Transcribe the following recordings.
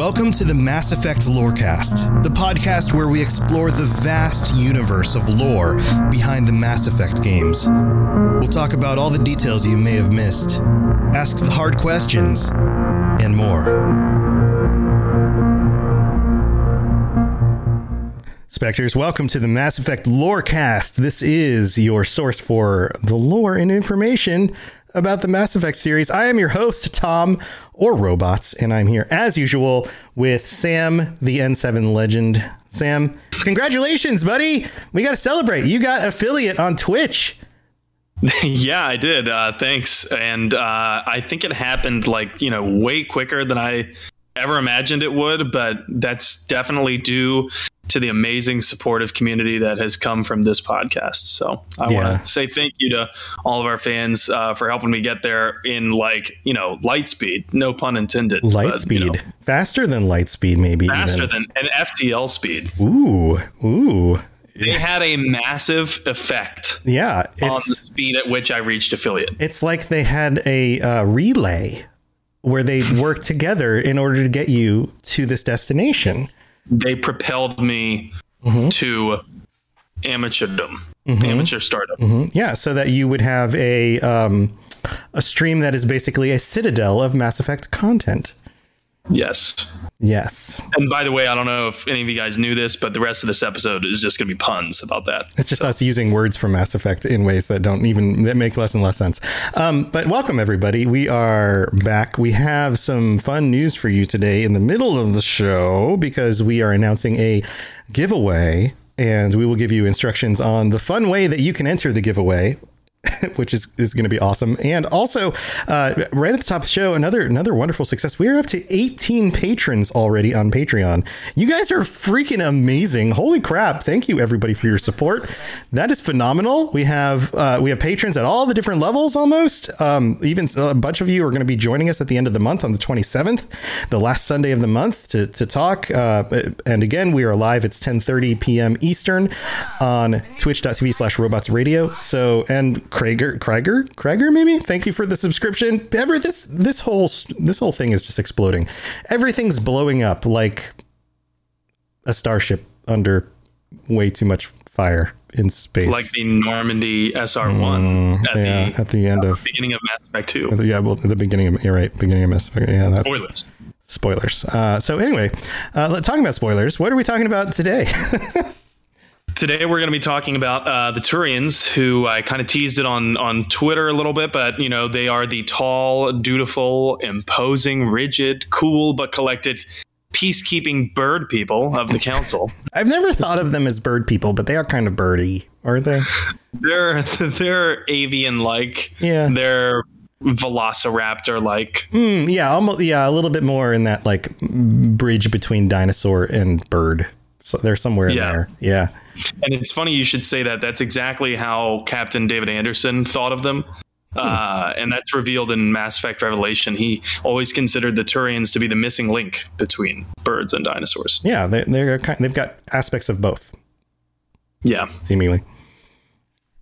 Welcome to the Mass Effect Lorecast, the podcast where we explore the vast universe of lore behind the Mass Effect games. We'll talk about all the details you may have missed, ask the hard questions, and more. Spectres, welcome to the Mass Effect Lorecast. This is your source for the lore and information about the Mass Effect series. I am your host, Tom or Robots, and I'm here as usual with Sam, the N7 legend. Sam, congratulations, buddy! We got to celebrate. You got affiliate on Twitch. yeah, I did. Uh, thanks. And uh, I think it happened like, you know, way quicker than I ever imagined it would, but that's definitely due to the amazing supportive community that has come from this podcast. So I yeah. want to say thank you to all of our fans uh, for helping me get there in like you know light speed, no pun intended. Light but, speed, you know, faster than light speed, maybe faster even. than an FTL speed. Ooh, ooh. They had a massive effect. Yeah, on the speed at which I reached affiliate. It's like they had a uh, relay where they worked together in order to get you to this destination they propelled me mm-hmm. to amateurdom, mm-hmm. amateur startup. Mm-hmm. Yeah, so that you would have a um, a stream that is basically a citadel of Mass Effect content. Yes. Yes. And by the way, I don't know if any of you guys knew this, but the rest of this episode is just going to be puns about that. It's just so. us using words from Mass Effect in ways that don't even that make less and less sense. Um, but welcome everybody. We are back. We have some fun news for you today in the middle of the show because we are announcing a giveaway and we will give you instructions on the fun way that you can enter the giveaway which is, is going to be awesome. And also, uh, right at the top of the show, another another wonderful success. We are up to 18 patrons already on Patreon. You guys are freaking amazing! Holy crap! Thank you everybody for your support. That is phenomenal. We have uh, we have patrons at all the different levels almost. Um, even a bunch of you are going to be joining us at the end of the month on the 27th, the last Sunday of the month, to to talk. Uh, and again, we are live. It's 10:30 p.m. Eastern on Twitch.tv/slash Robots Radio. So and Krager, Krager, Krager, maybe. Thank you for the subscription. Ever this this whole this whole thing is just exploding. Everything's blowing up like a starship under way too much fire in space. Like the Normandy SR one mm, at, yeah, the, at the end uh, of beginning of Mass Effect two. Yeah, well, the beginning of you're right, beginning of Mass Effect. Yeah, that's spoilers. Spoilers. Uh, so anyway, uh, talking about spoilers, what are we talking about today? Today we're going to be talking about uh, the Turians, who I kind of teased it on on Twitter a little bit, but you know they are the tall, dutiful, imposing, rigid, cool but collected peacekeeping bird people of the council. I've never thought of them as bird people, but they are kind of birdy, aren't they? they're they're avian like. Yeah. They're velociraptor like. Mm, yeah, almost yeah, a little bit more in that like bridge between dinosaur and bird. So they're somewhere in there. Yeah. And it's funny you should say that. That's exactly how Captain David Anderson thought of them. Uh, and that's revealed in Mass Effect Revelation. He always considered the Turians to be the missing link between birds and dinosaurs. Yeah, they, they're they've got aspects of both. Yeah, seemingly.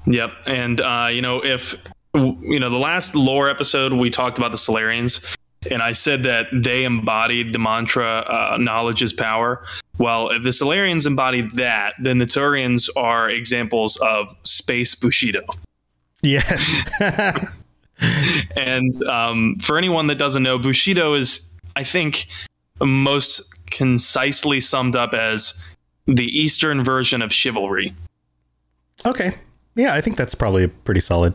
Yep, and uh, you know if you know the last lore episode we talked about the Salarians, and I said that they embodied the mantra uh, "knowledge is power." Well, if the Salarians embody that, then the Turians are examples of space Bushido. Yes. and um, for anyone that doesn't know, Bushido is, I think, most concisely summed up as the Eastern version of chivalry. Okay. Yeah, I think that's probably a pretty solid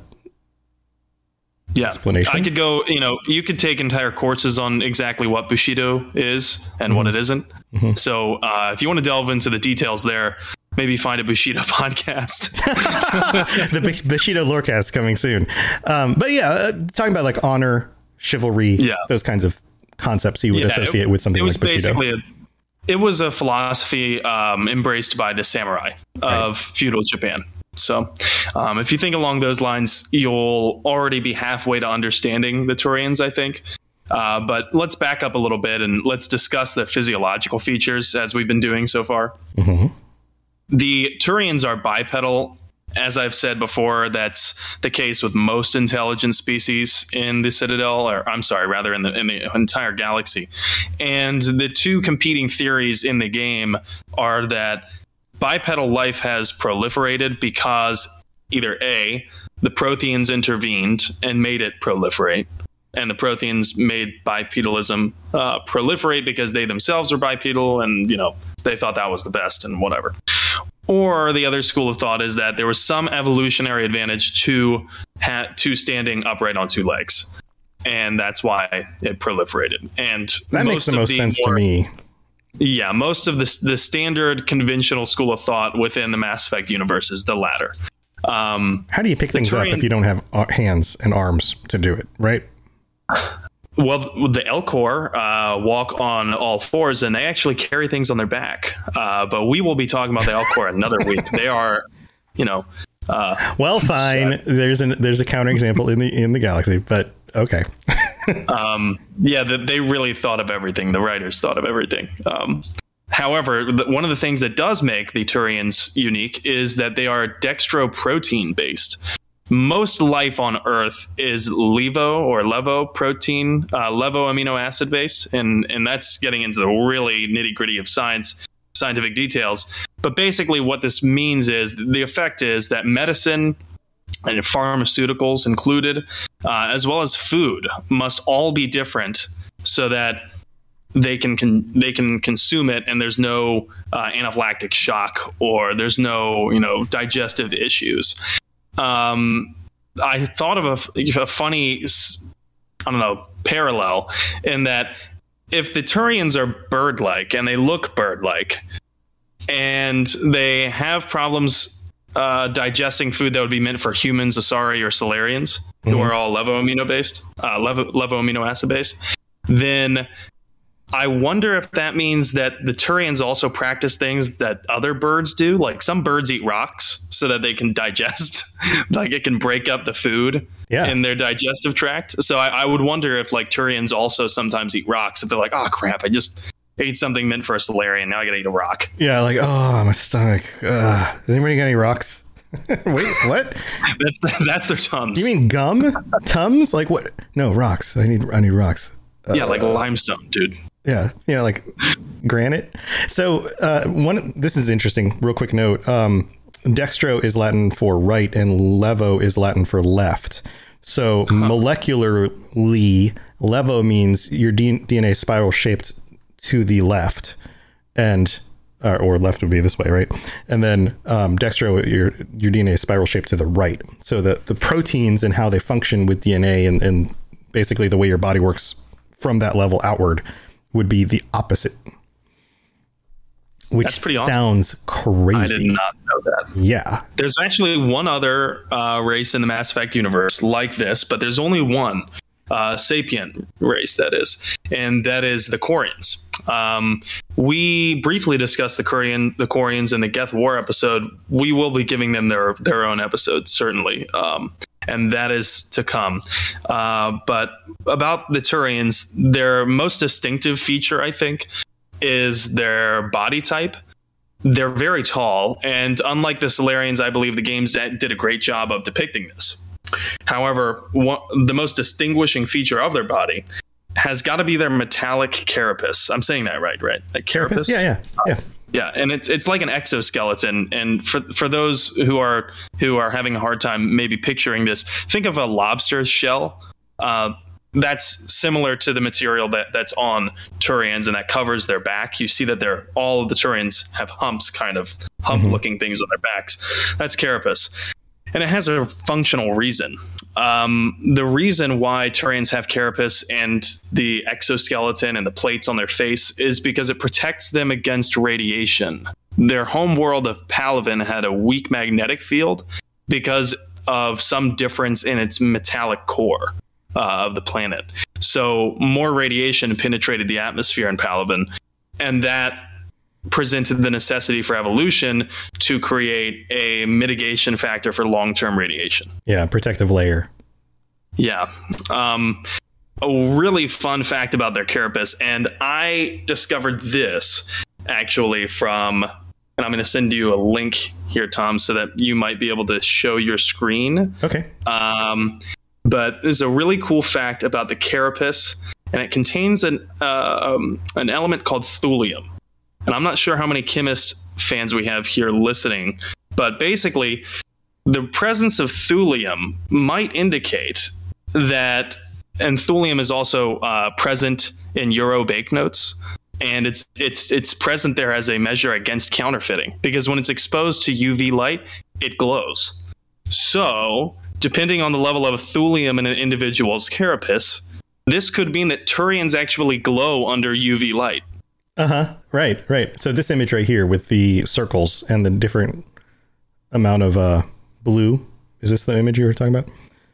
yeah. explanation. I could go, you know, you could take entire courses on exactly what Bushido is and mm-hmm. what it isn't. Mm-hmm. So uh, if you want to delve into the details there, maybe find a Bushido podcast. the Bushido Lorecast coming soon. Um, but yeah, uh, talking about like honor, chivalry, Yeah. those kinds of concepts you would Yeah, associate with something it was like Bushido. basically a, it was a philosophy um, embraced by the samurai of feudal Japan. So, um, if you think along those lines, you'll already be halfway to understanding the Turians, I think. Uh, but let's back up a little bit and let's discuss the physiological features as we've been doing so far. Mhm. The Turians are bipedal. As I've said before, that's the case with most intelligent species in the Citadel, or I'm sorry, rather in the in the entire galaxy. And the two competing theories in the game are that bipedal life has proliferated because either A, the Protheans intervened and made it proliferate, and the Protheans made bipedalism uh, proliferate because they themselves are bipedal and, you know, they thought that was the best and whatever. Or the other school of thought is that there was some evolutionary advantage to ha- to standing upright on two legs, and that's why it proliferated. And That makes the most sense more- to me. Yeah, most of the the standard conventional school of thought within the Mass Effect universe is the latter. Um, How do you pick things up if you don't have uh, hands and arms to do it, right? well, the Elcor uh, walk on all fours, and they actually carry things on their back. Uh, but we will be talking about the Elcor another week. They are, you know, uh, Well, fine. There's an there's a counterexample in the in the galaxy, but okay. um, yeah, the, they really thought of everything. The writers thought of everything. Um, however, the, one of the things that does make the Turians unique is that they are dextroprotein based. Most life on Earth is levo or levo protein, uh, levo amino acid based, and and that's getting into the really nitty gritty of science, scientific details. But basically, what this means is the effect is that medicine and pharmaceuticals included, uh, as well as food, must all be different so that they can, they can consume it and there's no uh, anaphylactic shock or there's no you know digestive issues. Um, I thought of a funny I don't know parallel in that if the Turians are bird-like and they look bird-like and they have problems uh, digesting food that would be meant for humans, Asari, or Salarians, who are all levo amino based, uh, levo, levo amino acid based, then I wonder if that means that the Turians also practice things that other birds do. Like some birds eat rocks so that they can digest, like it can break up the food Yeah. in their digestive tract. So I, I would wonder if like Turians also sometimes eat rocks. If they're like, oh crap, I just ate something meant for a Salarian, now I gotta eat a rock. Yeah, like oh, my stomach. Ugh. Has anybody got any rocks? Wait, what? That's that's their tums. You mean gum? Tums? Like what? No, rocks. I need I need rocks. yeah, like limestone, dude. Yeah, yeah, like granite. So uh, one, this is interesting. Real quick note: um, dextro is Latin for right, and levo is Latin for left. So molecularly, levo means your D- DNA spiral shaped to the left, and uh, or left would be this way, right? And then um, dextro, your your DNA is spiral shaped to the right. So the the proteins and how they function with DNA and, and basically the way your body works from that level outward would be the opposite. Which That's pretty awesome. sounds crazy. I did not know that. Yeah. There's actually one other uh, race in the Mass Effect universe like this, but there's only one uh, sapient race that is, and that is the Quarians. Um, we briefly discussed the Quarian, the Quarians in the Geth War episode. We will be giving them their their own episode certainly, um, and that is to come. Uh, but about the Turians, their most distinctive feature, I think, is their body type they're very tall, and unlike the Salarians, I believe the games did a great job of depicting this. However, one, the most distinguishing feature of their body has got to be their metallic carapace. I'm saying that right, right? Like carapace. Yeah, yeah, yeah. Yeah, and it's it's like an exoskeleton. And for for those who are who are having a hard time maybe picturing this, think of a lobster's shell. Uh, that's similar to the material that that's on Turians and that covers their back. You see that they're all of the Turians have humps, kind of hump looking things on their backs. That's carapace. And it has a functional reason. Um, the reason why Turians have carapace and the exoskeleton and the plates on their face is because it protects them against radiation. Their home world of Palaven had a weak magnetic field because of some difference in its metallic core uh, of the planet. So more radiation penetrated the atmosphere in Palaven, and that presented the necessity for evolution to create a mitigation factor for long-term radiation. Yeah, protective layer. Yeah. Um, a really fun fact about their carapace, and I discovered this actually from, and I'm going to send you a link here, Tom, so that you might be able to show your screen. Okay. Um, but there's a really cool fact about the carapace, and it contains an uh, um, an element called thulium. And I'm not sure how many chemist fans we have here listening, but basically, the presence of thulium might indicate that, and thulium is also uh, present in euro banknotes, and it's it's it's present there as a measure against counterfeiting because when it's exposed to UV light, it glows. So, depending on the level of thulium in an individual's carapace, this could mean that Turians actually glow under UV light. Uh huh. Right. Right. So this image right here with the circles and the different amount of uh, blue. Is this the image you were talking about?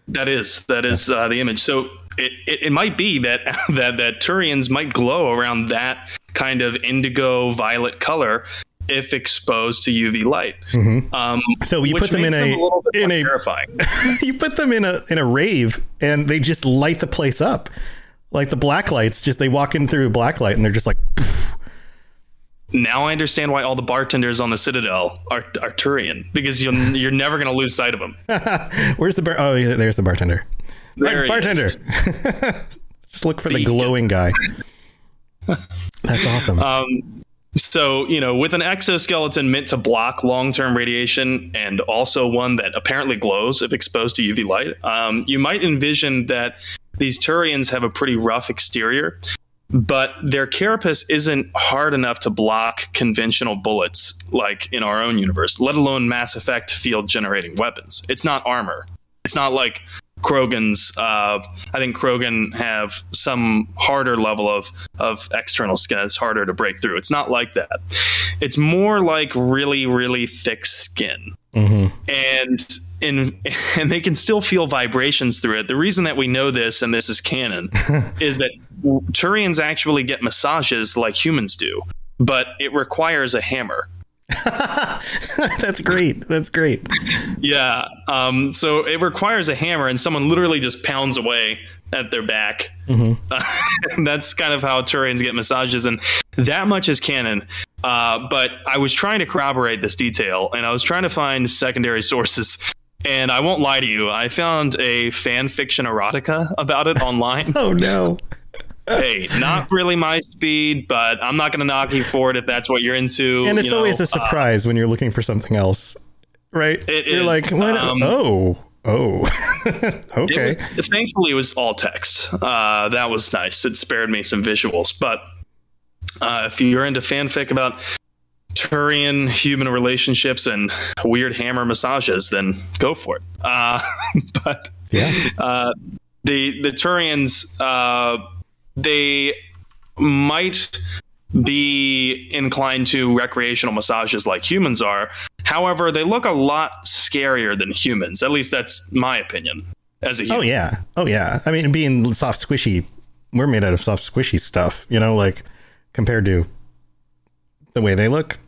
That is that is uh, the image. So it, it, it might be that that that Turians might glow around that kind of indigo violet color if exposed to UV light. Mm-hmm. Um, So you put them in a, in a terrifying. you put them in a in a rave and they just light the place up. Like the black lights, just they walk in through a black light and they're just like now I understand why all the bartenders on the Citadel are, are Turian because you'll, you're never going to lose sight of them. Where's the bar? Oh, yeah, there's the bartender. There he bartender. Just look for the Beacon. glowing guy. That's awesome. Um, so, you know, with an exoskeleton meant to block long term radiation and also one that apparently glows if exposed to UV light, um, you might envision that these Turians have a pretty rough exterior, but their carapace isn't hard enough to block conventional bullets like in our own universe, let alone Mass Effect field generating weapons. It's not armor. It's not like Krogan's. Uh, I think Krogan have some harder level of of external skin. It's harder to break through. It's not like that. It's more like really, really thick skin, Mhm. and in and they can still feel vibrations through it. The reason that we know this, and this is canon, is that Turians actually get massages like humans do, but it requires a hammer. That's great. That's great. Yeah. Um, so it requires a hammer, and someone literally just pounds away at their back. that's kind of how Turians get massages, and that much is canon. Uh, but I was trying to corroborate this detail, and I was trying to find secondary sources. And I won't lie to you, I found a fan fiction erotica about it online. Oh no. hey, not really my speed, but I'm not going to knock you for it if that's what you're into. And it's you know. always a Uh, surprise when you're looking for something else, right? It you're is, like, what? um, oh, oh, okay. It was, thankfully, it was all text. Uh, that was nice. It spared me some visuals. But uh, if you're into fanfic about Turian human relationships and weird hammer massages, then go for it. Uh, but yeah. uh, the the Turians, uh, they might be inclined to recreational massages like humans are. However, they look a lot scarier than humans. At least that's my opinion. As a human. Oh yeah. Oh yeah. I mean, being soft, squishy, we're made out of soft, squishy stuff. You know, like compared to the way they look,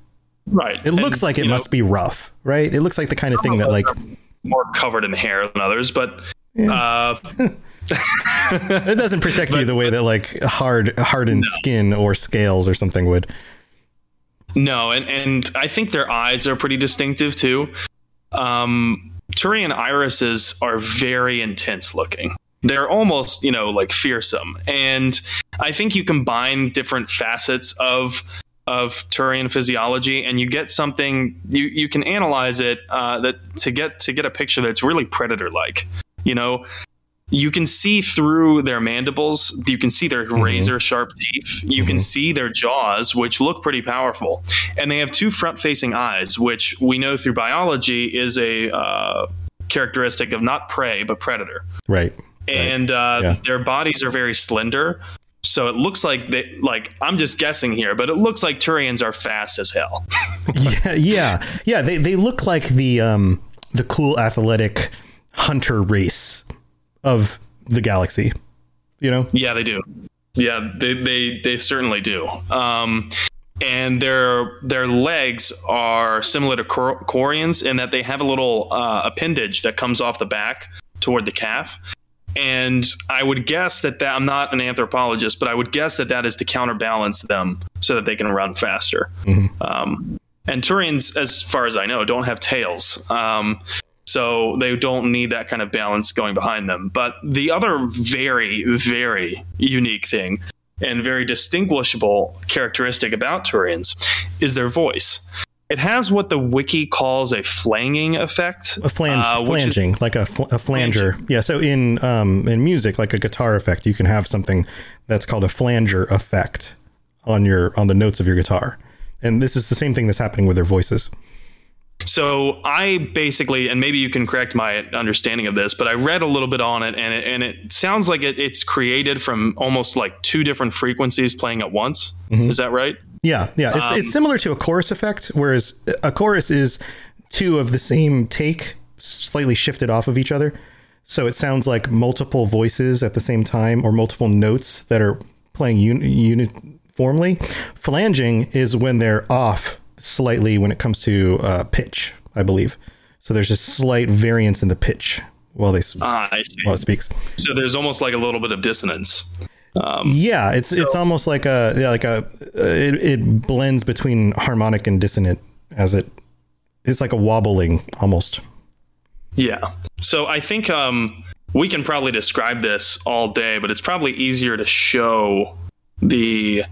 right. it looks like it must be rough, right? It looks like the kind of thing that like more covered in hair than others, but uh, it doesn't protect you the way that like hard, hardened skin or scales or something would. no, and and I think their eyes are pretty distinctive too. Um, Turian irises are very intense looking. They're almost, you know, like fearsome, and I think you combine different facets of of Turian physiology, and you get something. You you can analyze it uh, that to get to get a picture that's really predator like. You know, you can see through their mandibles. You can see their razor sharp teeth. You can see their jaws, which look pretty powerful. And they have two front facing eyes, which we know through biology is a uh, characteristic of not prey, but predator. Right. And uh, Yeah. their bodies are very slender. So it looks like they, like I'm just guessing here, but it looks like Turians are fast as hell. yeah, yeah, yeah. They they look like the um the cool athletic hunter race of the galaxy. You know? Yeah, they do. Yeah, they they, they certainly do. Um, and their their legs are similar to Quarians in that they have a little uh, appendage that comes off the back toward the calf. And I would guess that, that I'm not an anthropologist, but I would guess that that is to counterbalance them so that they can run faster. Mm-hmm. Um, and Turians, as far as I know, don't have tails. Um, so they don't need that kind of balance going behind them. But the other very, very unique thing and very distinguishable characteristic about Turians is their voice. It has what the wiki calls a flanging effect. A flange, uh, flanging, is, like a, fl- a flanger. Flanging. Yeah. So in um, in music, like a guitar effect, you can have something that's called a flanger effect on your on the notes of your guitar, and this is the same thing that's happening with their voices. So I basically, and maybe you can correct my understanding of this, but I read a little bit on it, and it, and it sounds like it, it's created from almost like two different frequencies playing at once. Mm-hmm. Is that right? Yeah, yeah. It's, um, it's similar to a chorus effect, whereas a chorus is two of the same take, slightly shifted off of each other. So it sounds like multiple voices at the same time, or multiple notes that are playing un- uniformly. Flanging is when they're off slightly when it comes to uh, pitch, I believe. So there's a slight variance in the pitch while they ah, while it speaks. So there's almost like a little bit of dissonance. Um, yeah, it's so, it's almost like a yeah, like a uh, it, it blends between harmonic and dissonant as it it's like a wobbling almost. Yeah. So I think um, we can probably describe this all day, but it's probably easier to show the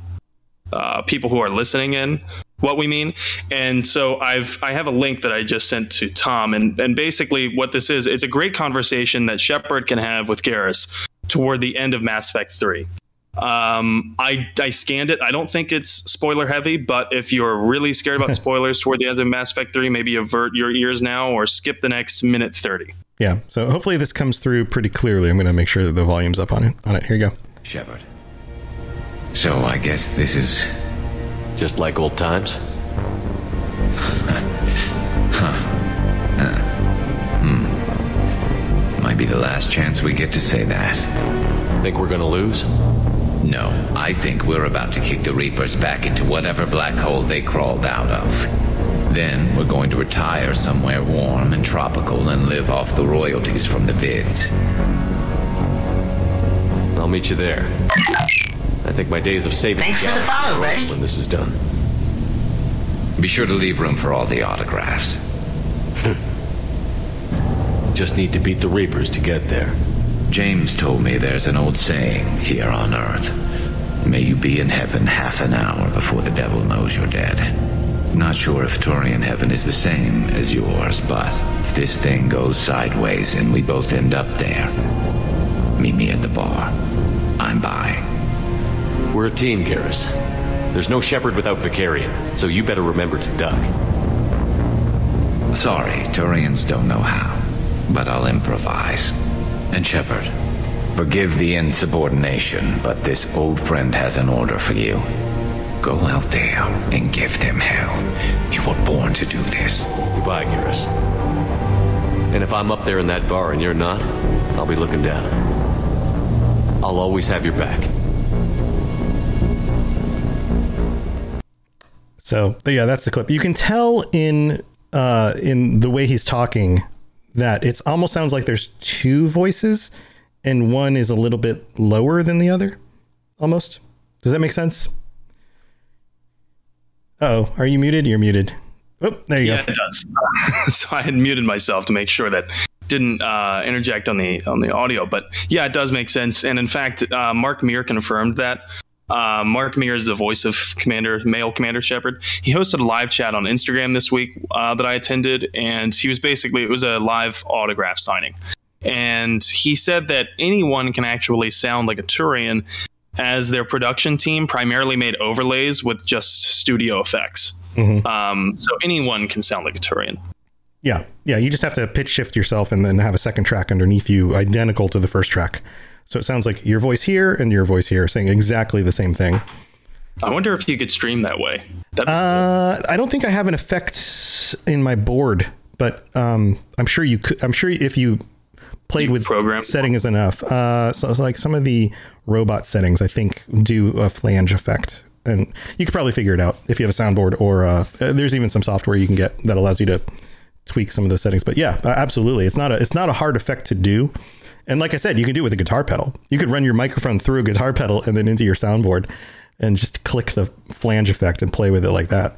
uh, people who are listening in what we mean. And so I've I have a link that I just sent to Tom, and and basically what this is, it's a great conversation that Shepard can have with Garrus toward the end of Mass Effect 3. Um, I, I scanned it. I don't think it's spoiler heavy, but if you're really scared about spoilers toward the end of Mass Effect 3, maybe avert your ears now or skip the next minute 30. Yeah. So hopefully this comes through pretty clearly. I'm going to make sure that the volume's up on it. On it. Here you go. Shepard. So I guess this is just like old times. Might be the last chance we get to say that. Think we're gonna lose? No, I think we're about to kick the Reapers back into whatever black hole they crawled out of. Then we're going to retire somewhere warm and tropical and live off the royalties from the vids. I'll meet you there. I think my days of saving Thanks for the follow, buddy. when this is done. Be sure to leave room for all the autographs. Just need to beat the Reapers to get there. James told me there's an old saying here on Earth. May you be in heaven half an hour before the devil knows you're dead. Not sure if Turian heaven is the same as yours, but if this thing goes sideways and we both end up there, meet me at the bar. I'm buying. We're a team, Garrus. There's no Shepard without Vakarian, so you better remember to duck. Sorry, Turians don't know how, but I'll improvise. And Shepard, forgive the insubordination, but this old friend has an order for you. Go out there and give them hell. You were born to do this. Goodbye, Garrus. And if I'm up there in that bar and you're not, I'll be looking down. I'll always have your back. So yeah, that's the clip. You can tell in uh, in the way he's talking that. It almost sounds like there's two voices and one is a little bit lower than the other almost. Does that make sense? Oh are you muted? You're muted. Oh there you yeah, go it does. So i had muted myself to make sure that didn't uh, interject on the on the audio but yeah it does make sense. And in fact uh, mark Meer confirmed that uh, Mark is the voice of Commander, male Commander Shepard. He hosted a live chat on Instagram this week uh, that I attended, and he was basically it was a live autograph signing, and he said that anyone can actually sound like a Turian, as their production team primarily made overlays with just studio effects. Mm-hmm. Um, so anyone can sound like a Turian. Yeah, yeah. You just have to pitch shift yourself and then have a second track underneath you, identical to the first track. So it sounds like your voice here and your voice here saying exactly the same thing. I wonder if you could stream that way. Uh, cool. I don't think I have an effect in my board, but um, I'm sure you could. I'm sure if you played with program. settings enough. Uh, so, so like some of the robot settings, I think, do a flange effect, and you could probably figure it out if you have a soundboard or uh, uh, there's even some software you can get that allows you to tweak some of those settings. But yeah, absolutely, it's not a it's not a hard effect to do. And like I said, you can do it with a guitar pedal. You could run your microphone through a guitar pedal and then into your soundboard, and just click the flange effect and play with it like that.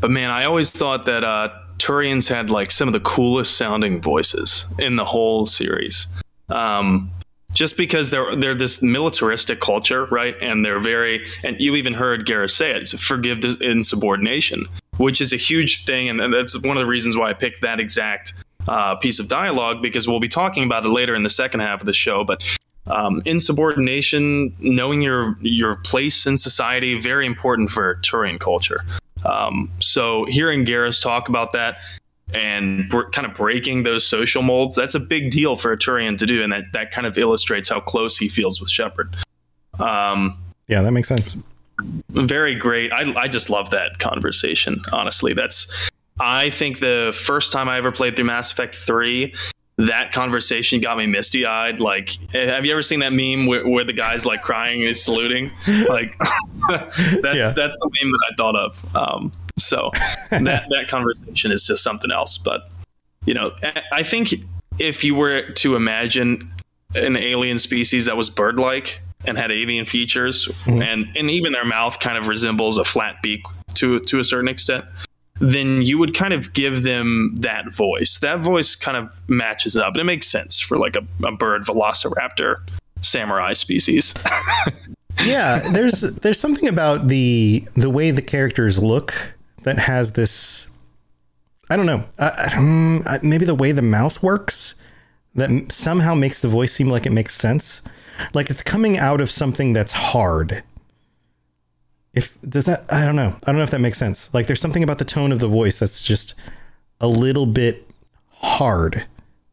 But man, I always thought that uh, Turians had like some of the coolest sounding voices in the whole series. Um, just because they're they're this militaristic culture, right? And they're very and you even heard Garrus say it, forgive the insubordination, which is a huge thing, and, and that's one of the reasons why I picked that exact uh, piece of dialogue because we'll be talking about it later in the second half of the show. But um, insubordination, knowing your your place in society, very important for Turian culture. Um, so hearing Garrus talk about that and br- kind of breaking those social molds, that's a big deal for a Turian to do, and that that kind of illustrates how close he feels with Shepard. Um, yeah, that makes sense. Very great. I I just love that conversation. Honestly, that's I think the first time I ever played through Mass Effect 3, that conversation got me misty eyed. Like, have you ever seen that meme where, where the guy's like crying and he's saluting? Like, that's yeah. that's the meme that I thought of. Um, so that that conversation is just something else. But you know, I think if you were to imagine an alien species that was bird like and had avian features, mm-hmm. and and even their mouth kind of resembles a flat beak to to a certain extent then you would kind of give them that voice. That voice kind of matches up. And it makes sense for like a, a bird velociraptor samurai species. yeah, there's there's something about the the way the characters look that has this I don't know. Uh, um, maybe the way the mouth works that somehow makes the voice seem like it makes sense. Like it's coming out of something that's hard if does that I don't know. I don't know if that makes sense. Like there's something about the tone of the voice that's just a little bit hard.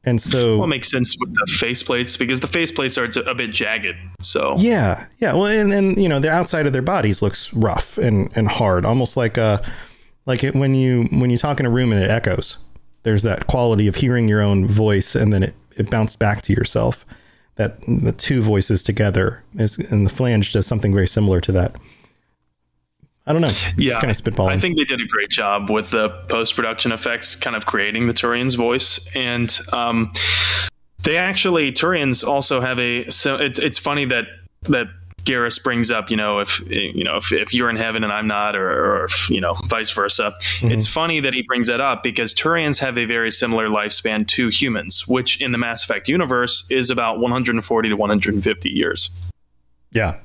And so well, it makes sense with the faceplates because the faceplates are a bit jagged. So yeah, yeah. Well, and then you know the outside of their bodies looks rough and and hard, almost like a like it, when you when you talk in a room and it echoes. There's that quality of hearing your own voice and then it it bounced back to yourself. That the two voices together is and the flange does something very similar to that. I don't know. Yeah, kind of spitballing. I think they did a great job with the post production effects, kind of creating the Turian's voice, and um, they actually Turians also have a. So it's it's funny that that Garrus brings up, you know, if you know if, if you're in heaven and I'm not, or, or if, you know, vice versa. Mm-hmm. It's funny that he brings that up because Turians have a very similar lifespan to humans, which in the Mass Effect universe is about 140 to 150 years. Yeah,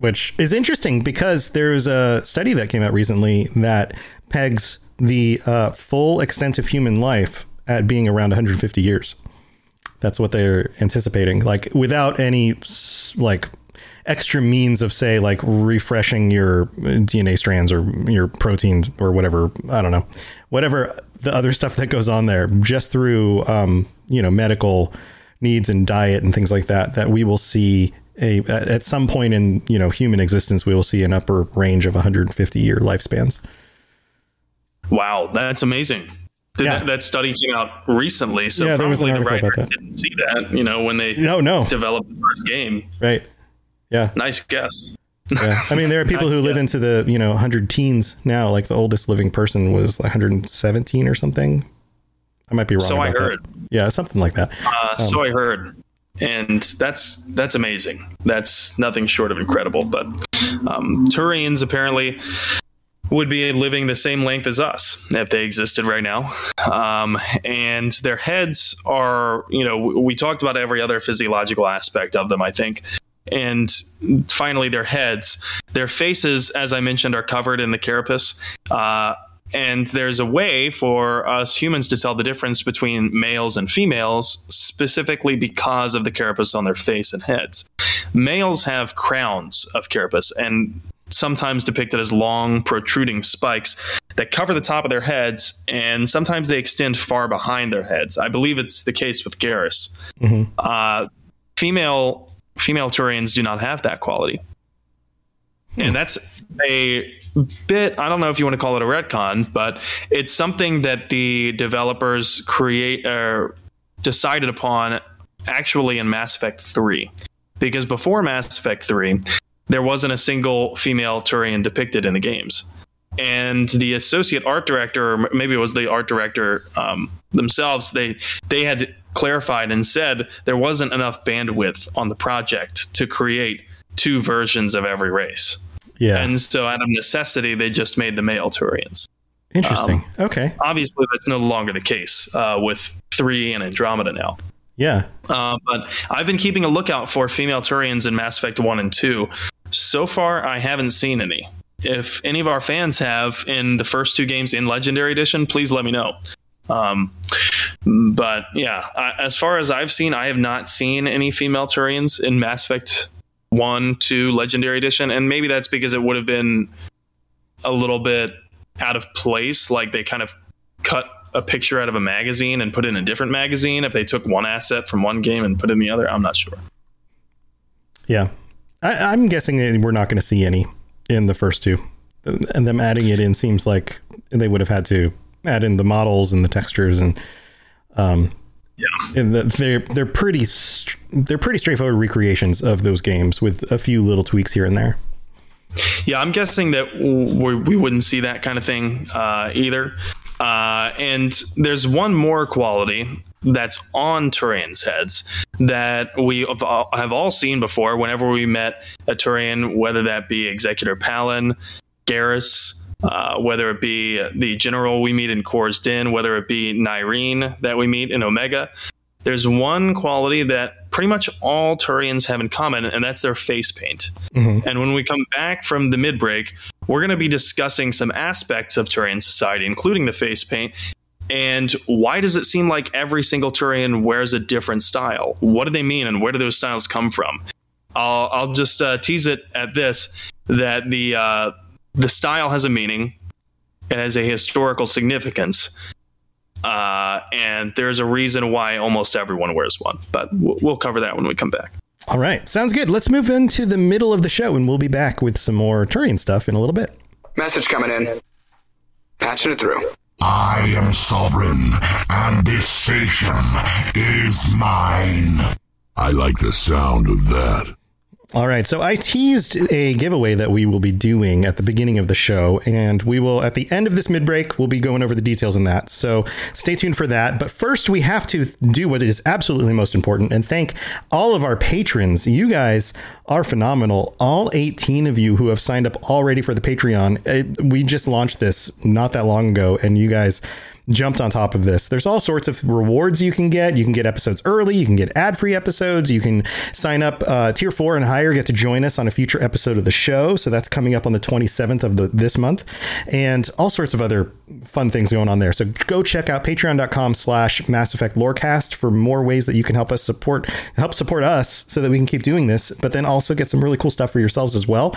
which is interesting because there's a study that came out recently that pegs the uh, full extent of human life at being around 150 years. That's what they're anticipating, like without any like extra means of say like refreshing your DNA strands or your protein or whatever. I don't know, whatever the other stuff that goes on there, just through um, you know medical needs and diet and things like that. That we will see a at some point in you know human existence we will see an upper range of 150 year lifespans wow that's amazing yeah. that, that, study came out recently so yeah, there was an article the about that. didn't see that you know when they no no developed the first game right yeah nice guess yeah. I mean, there are people nice who live into the you know 100 teens now. Like the oldest living person was 117 or something. I might be wrong. So I heard. That. Yeah, something like that. Uh, um, so I heard and that's that's amazing. That's nothing short of incredible. But um, Turians apparently would be living the same length as us if they existed right now. Um, and their heads are, you know, we talked about every other physiological aspect of them, I think. And finally, their heads, their faces, as I mentioned, are covered in the carapace. Uh, and there's a way for us humans to tell the difference between males and females, specifically because of the carapace on their face and heads. Males have crowns of carapace and sometimes depicted as long, protruding spikes that cover the top of their heads, and sometimes they extend far behind their heads. I believe it's the case with Garrus. Mm-hmm. Uh, female female Turians do not have that quality. And hmm. that's a bit, I don't know if you want to call it a retcon, but it's something that the developers create or decided upon actually in Mass Effect 3. Because before Mass Effect 3, there wasn't a single female Turian depicted in the games. And the associate art director, or maybe it was the art director um, themselves, they they had clarified and said there wasn't enough bandwidth on the project to create two versions of every race. Yeah. And so, out of necessity, they just made the male Turians. Interesting. Um, okay. Obviously, that's no longer the case uh, with three and Andromeda now. Yeah. Uh, but I've been keeping a lookout for female Turians in Mass Effect 1 and 2. So far, I haven't seen any. If any of our fans have in the first two games in Legendary Edition, please let me know. Um, but yeah, I, as far as I've seen, I have not seen any female Turians in Mass Effect 1 to Legendary Edition. And maybe that's because it would have been a little bit out of place. Like they kind of cut a picture out of a magazine and put in a different magazine if they took one asset from one game and put in the other. I'm not sure. Yeah. I, I'm guessing we're not going to see any in the first two. And them adding it in seems like they would have had to add in the models and the textures and um Yeah. and the, they're they're pretty they're pretty straightforward recreations of those games with a few little tweaks here and there. Yeah, I'm guessing that we, we wouldn't see that kind of thing uh, either. Uh, and there's one more quality that's on Turian's heads that we have all, have all seen before whenever we met a Turian, whether that be Executor Pallin, Garrus, uh, whether it be the general we meet in Chora's Den, whether it be Nyreen that we meet in Omega. There's one quality that pretty much all Turians have in common, and that's their face paint. And when we come back from the mid break, we're going to be discussing some aspects of Turian society, including the face paint. And why does it seem like every single Turian wears a different style? What do they mean, and where do those styles come from? I'll, I'll just uh, tease it at this that the uh, the style has a meaning, it has a historical significance, uh, and there's a reason why almost everyone wears one. But we'll, we'll cover that when we come back. All right, sounds good. Let's move into the middle of the show, and we'll be back with some more Turian stuff in a little bit. Message coming in. Patching it through. I am sovereign, and this station is mine. I like the sound of that. All right, so I teased a giveaway that we will be doing at the beginning of the show, and we will at the end of this mid break we'll be going over the details in that. So stay tuned for that. But first, we have to do what is absolutely most important and thank all of our patrons. You guys are phenomenal. All 18 of you who have signed up already for the Patreon. Uh, We just launched this not that long ago, and you guys jumped on top of this. There's all sorts of rewards you can get. You can get episodes early. You can get ad-free episodes. You can sign up uh, tier four and higher, get to join us on a future episode of the show. So that's coming up on the 27th of the, this month, and all sorts of other fun things going on there. So go check out patreon.com slash Mass Effect Lorecast for more ways that you can help us support help support us so that we can keep doing this, but then also get some really cool stuff for yourselves as well.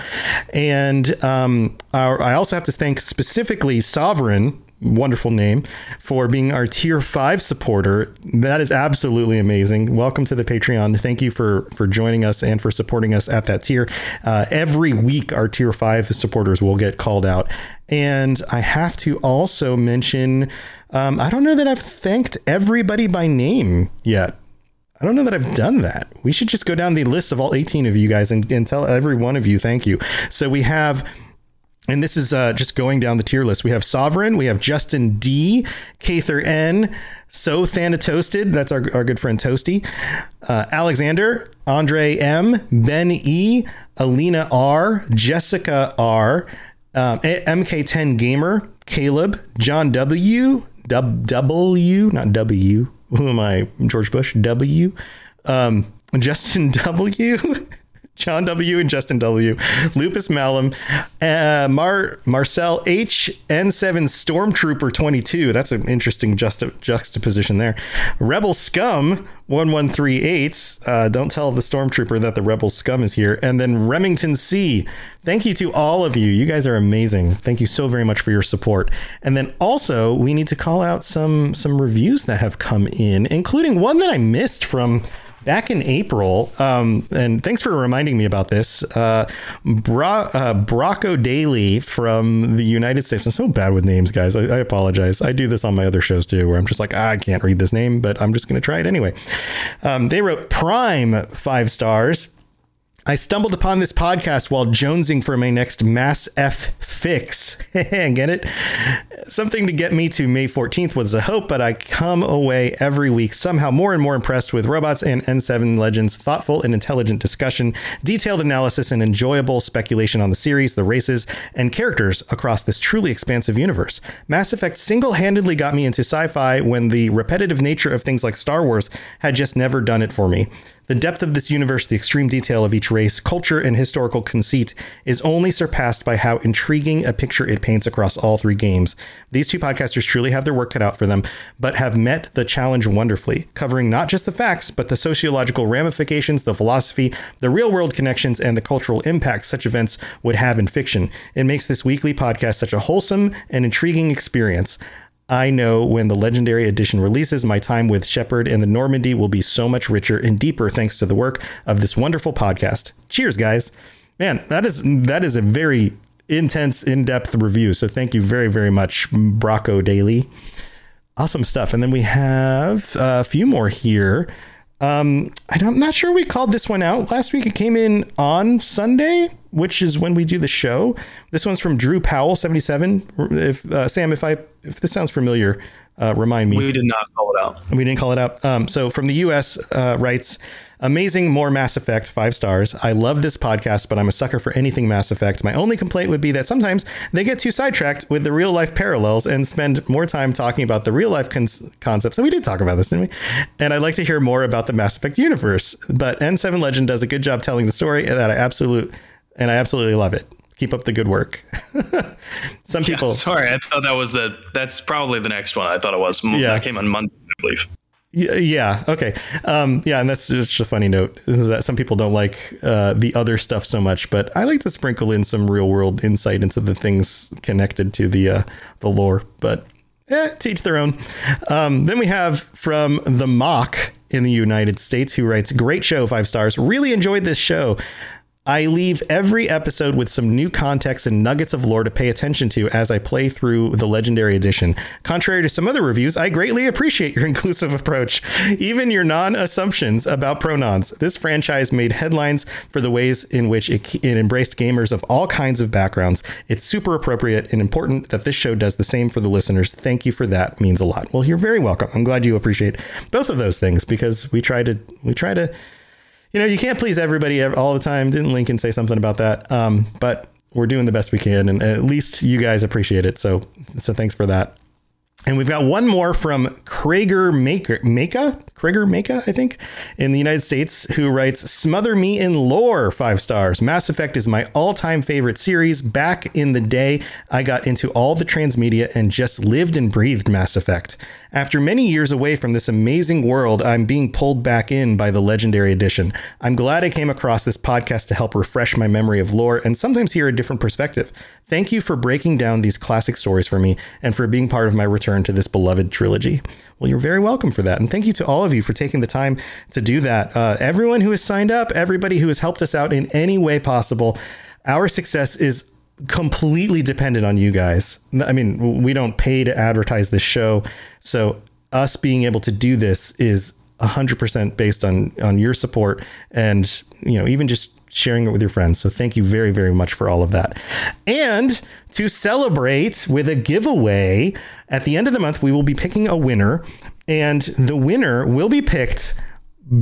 And um, our, I also have to thank specifically Sovereign wonderful name for being our tier five supporter. That is absolutely amazing. Welcome to the patreon. Thank you for for joining us and for supporting us at that tier. Uh, every week our tier five supporters will get called out. And i have to also mention um, i don't know that i've thanked everybody by name yet. I don't know that I've done that. We should just go down the list of all 18 of you guys and, and tell every one of you thank you. So we have and this is uh, just going down the tier list. We have Sovereign, we have Justin D, Kather N, So Thanatoasted, that's our, our good friend Toasty, uh, Alexander, Andre M, Ben E, Alina R, Jessica R, um, MK10 Gamer, Caleb, John W, Dub, W, not W. Who am I? George Bush? W. Um, Justin W. John W. and Justin W. Lupus Malum, uh, Mar Marcel H. N7 Stormtrooper 22. That's an interesting juxta- juxtaposition there. Rebel Scum 1138. Uh, don't tell the Stormtrooper that the Rebel Scum is here. And then Remington C. Thank you to all of you. You guys are amazing. Thank you so very much for your support. And then also we need to call out some some reviews that have come in, including one that I missed from back in April, um, and thanks for reminding me about this. Uh, Bra- uh, Brocco Daly from the United States. I'm so bad with names, guys. I, I apologize. I do this on my other shows too, where I'm just like, ah, I can't read this name, but I'm just going to try it anyway. Um, they wrote Prime five stars. I stumbled upon this podcast while jonesing for my next Mass F fix. get it? Something to get me to May 14th was a hope, but I come away every week somehow more and more impressed with robots and N7 Legends' thoughtful and intelligent discussion, detailed analysis, and enjoyable speculation on the series, the races, and characters across this truly expansive universe. Mass Effect single handedly got me into sci fi when the repetitive nature of things like Star Wars had just never done it for me. The depth of this universe, the extreme detail of each race, culture, and historical conceit is only surpassed by how intriguing a picture it paints across all three games. These two podcasters truly have their work cut out for them, but have met the challenge wonderfully, covering not just the facts, but the sociological ramifications, the philosophy, the real world connections, and the cultural impact such events would have in fiction. It makes this weekly podcast such a wholesome and intriguing experience. I know when the Legendary Edition releases, my time with Shepard and the Normandy will be so much richer and deeper thanks to the work of this wonderful podcast. Cheers, guys. Man, that is that is a very intense, in-depth review. So thank you very, very much, Brocco Daily. Awesome stuff. And then we have a few more here. Um, I'm not sure we called this one out last week. It came in on Sunday, which is when we do the show. This one's from Drew Powell, 77. If uh, Sam, if I if this sounds familiar, uh, remind me. We did not call it out. We didn't call it out. Um, so from the U.S. Uh, writes, amazing, more Mass Effect, five stars. I love this podcast, but I'm a sucker for anything Mass Effect. My only complaint would be that sometimes they get too sidetracked with the real life parallels and spend more time talking about the real life con- concepts. And we did talk about this, didn't we? And I'd like to hear more about the Mass Effect universe. But N7 Legend does a good job telling the story that I absolute and I absolutely love it keep up the good work. Some people. Yeah, sorry, I thought that was the. That's probably the next one. I thought it was. Yeah, that came on Monday, I believe. Yeah. Okay. Um, yeah, and that's just a funny note that some people don't like uh, the other stuff so much, but I like to sprinkle in some real world insight into the things connected to the uh, the lore. But eh, teach their own. Um, then we have from the mock in the United States who writes, "Great show, five stars. Really enjoyed this show. I leave every episode with some new context and nuggets of lore to pay attention to as I play through the Legendary Edition. Contrary to some other reviews, I greatly appreciate your inclusive approach, even your non assumptions about pronouns. This franchise made headlines for the ways in which it, it embraced gamers of all kinds of backgrounds. It's super appropriate and important that this show does the same for the listeners. Thank you for that. Means a lot. Well, you're very welcome. I'm glad you appreciate both of those things because we try to we try to you know, you can't please everybody all the time. Didn't Lincoln say something about that? Um, but we're doing the best we can, and at least you guys appreciate it. So, so thanks for that. And we've got one more from Krager Maker, Maka, Krager Maka, I think, in the United States, who writes, Smother me in lore, five stars. Mass Effect is my all time favorite series. Back in the day, I got into all the transmedia and just lived and breathed Mass Effect. After many years away from this amazing world, I'm being pulled back in by the Legendary Edition. I'm glad I came across this podcast to help refresh my memory of lore and sometimes hear a different perspective. Thank you for breaking down these classic stories for me and for being part of my return to this beloved trilogy. Well, you're very welcome for that. And thank you to all of you for taking the time to do that. Uh, everyone who has signed up, everybody who has helped us out in any way possible. Our success is completely dependent on you guys. I mean, we don't pay to advertise this show, so us being able to do this is 100% based on on your support and, you know, even just sharing it with your friends. So thank you very very much for all of that. And to celebrate with a giveaway, at the end of the month we will be picking a winner and the winner will be picked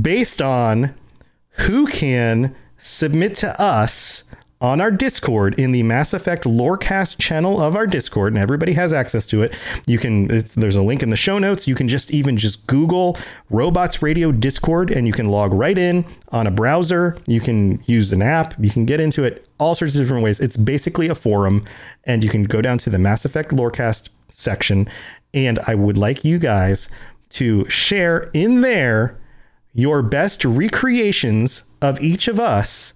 based on who can submit to us on our Discord in the Mass Effect Lorecast channel of our Discord, and everybody has access to it. You can there's a link in the show notes. You can just even just Google Robots Radio Discord, and you can log right in on a browser. You can use an app. You can get into it all sorts of different ways. It's basically a forum, and you can go down to the Mass Effect Lorecast section. And I would like you guys to share in there your best recreations of each of us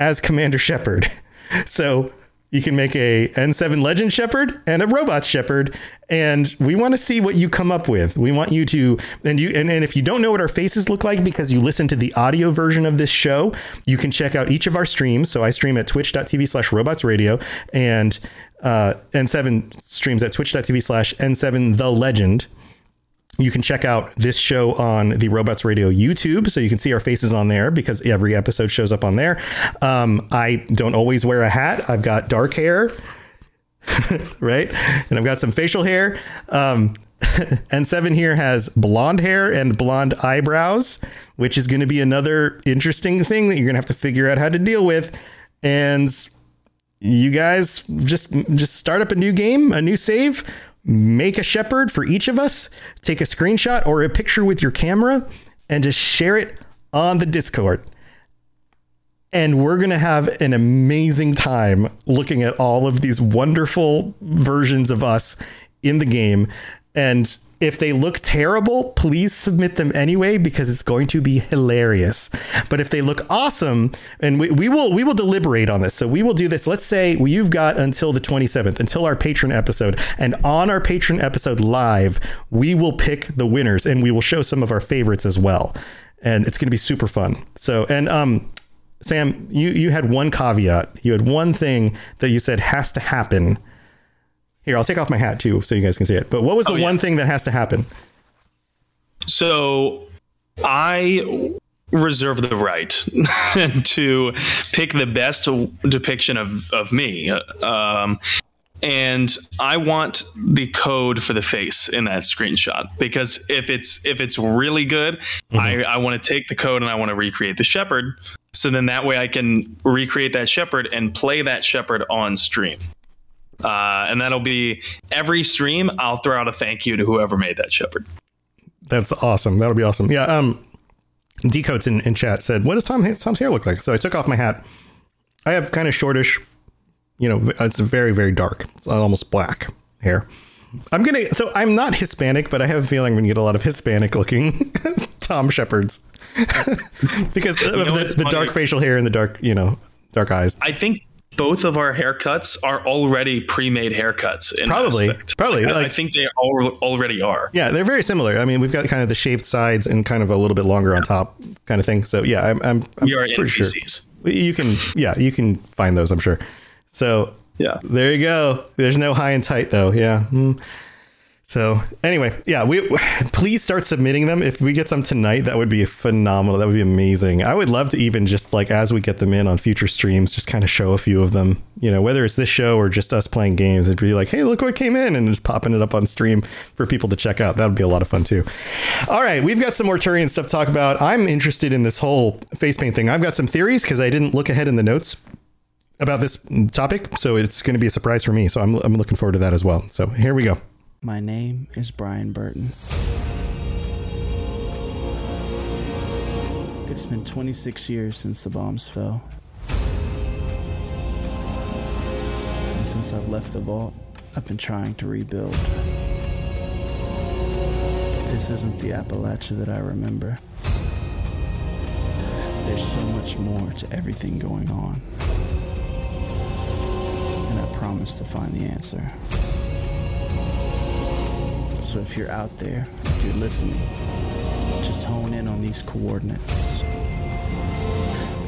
as Commander Shepard. So You can make a N7 Legend Shepard and a Robot Shepard, and we want to see what you come up with. We want you to, and you, and, and if you don't know what our faces look like because you listen to the audio version of this show, you can check out each of our streams. So I stream at twitch.tv slash robots radio, and uh, N7 streams at twitch.tv slash N7 The Legend. You can check out this show on the Robots Radio YouTube, so you can see our faces on there because every episode shows up on there. Um, I don't always wear a hat. I've got dark hair, right, and I've got some facial hair. Um, N7 here has blonde hair and blonde eyebrows, which is going to be another interesting thing that you're going to have to figure out how to deal with. And you guys just just start up a new game, a new save make a Shepard for each of us, take a screenshot or a picture with your camera, and just share it on the Discord. And we're going to have an amazing time looking at all of these wonderful versions of us in the game. And if they look terrible, please submit them anyway because it's going to be hilarious. But if they look awesome, and we, we will we will deliberate on this. So we will do this. Let's say you've got until the 27th, until our patron episode, and on our patron episode live, we will pick the winners and we will show some of our favorites as well. And it's going to be super fun. So and um Sam, you you had one caveat. You had one thing that you said has to happen here, I'll take off my hat too so you guys can see it. But what was the oh, yeah. one thing that has to happen? So I reserve the right to pick the best depiction of, of me. Um, and I want the code for the face in that screenshot because if it's if it's really good, mm-hmm. I, I want to take the code and I want to recreate the Shepard. So then that way I can recreate that Shepard and play that Shepard on stream. Uh, and that'll be every stream. I'll throw out a thank you to whoever made that Shepard. That's awesome. That'll be awesome. Yeah. Um, Decodes in, in chat said, "What does Tom Tom's hair look like?" So I took off my hat. I have kind of shortish, you know, it's very very dark. It's almost black hair. I'm gonna. So I'm not Hispanic, but I have a feeling we're gonna get a lot of Hispanic looking Tom Shepards because of the, the dark facial hair and the dark, you know, dark eyes. I think both of our haircuts are already pre-made haircuts. probably, probably. Like, like, I think they al- already are. Yeah, they're very similar. I mean, we've got kind of the shaved sides and kind of a little bit longer yeah. on top, kind of thing. So yeah, I'm, I'm, I'm we are pretty NPCs. sure you can. Yeah, you can find those. I'm sure. So yeah, there you go. There's no high and tight though. Yeah. Mm. So anyway, yeah, we please start submitting them. If we get some tonight, that would be phenomenal. That would be amazing. I would love to even just like as we get them in on future streams, just kind of show a few of them. You know, whether it's this show or just us playing games, it'd be like, hey, look what came in, and just popping it up on stream for people to check out. That would be a lot of fun too. All right, we've got some more Turian stuff to talk about. I'm interested in this whole face paint thing. I've got some theories because I didn't look ahead in the notes about this topic, so it's going to be a surprise for me. So I'm I'm looking forward to that as well. So here we go. My name is Brian Burton. It's been 26 years since the bombs fell. And since I've left the vault, I've been trying to rebuild. But this isn't the Appalachia that I remember. There's so much more to everything going on. And I promise to find the answer. So if you're out there, if you're listening, just hone in on these coordinates.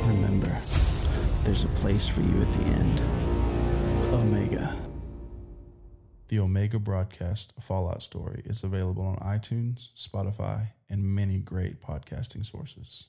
Remember, there's a place for you at the end. Omega. The Omega broadcast Fallout story is available on iTunes, Spotify, and many great podcasting sources.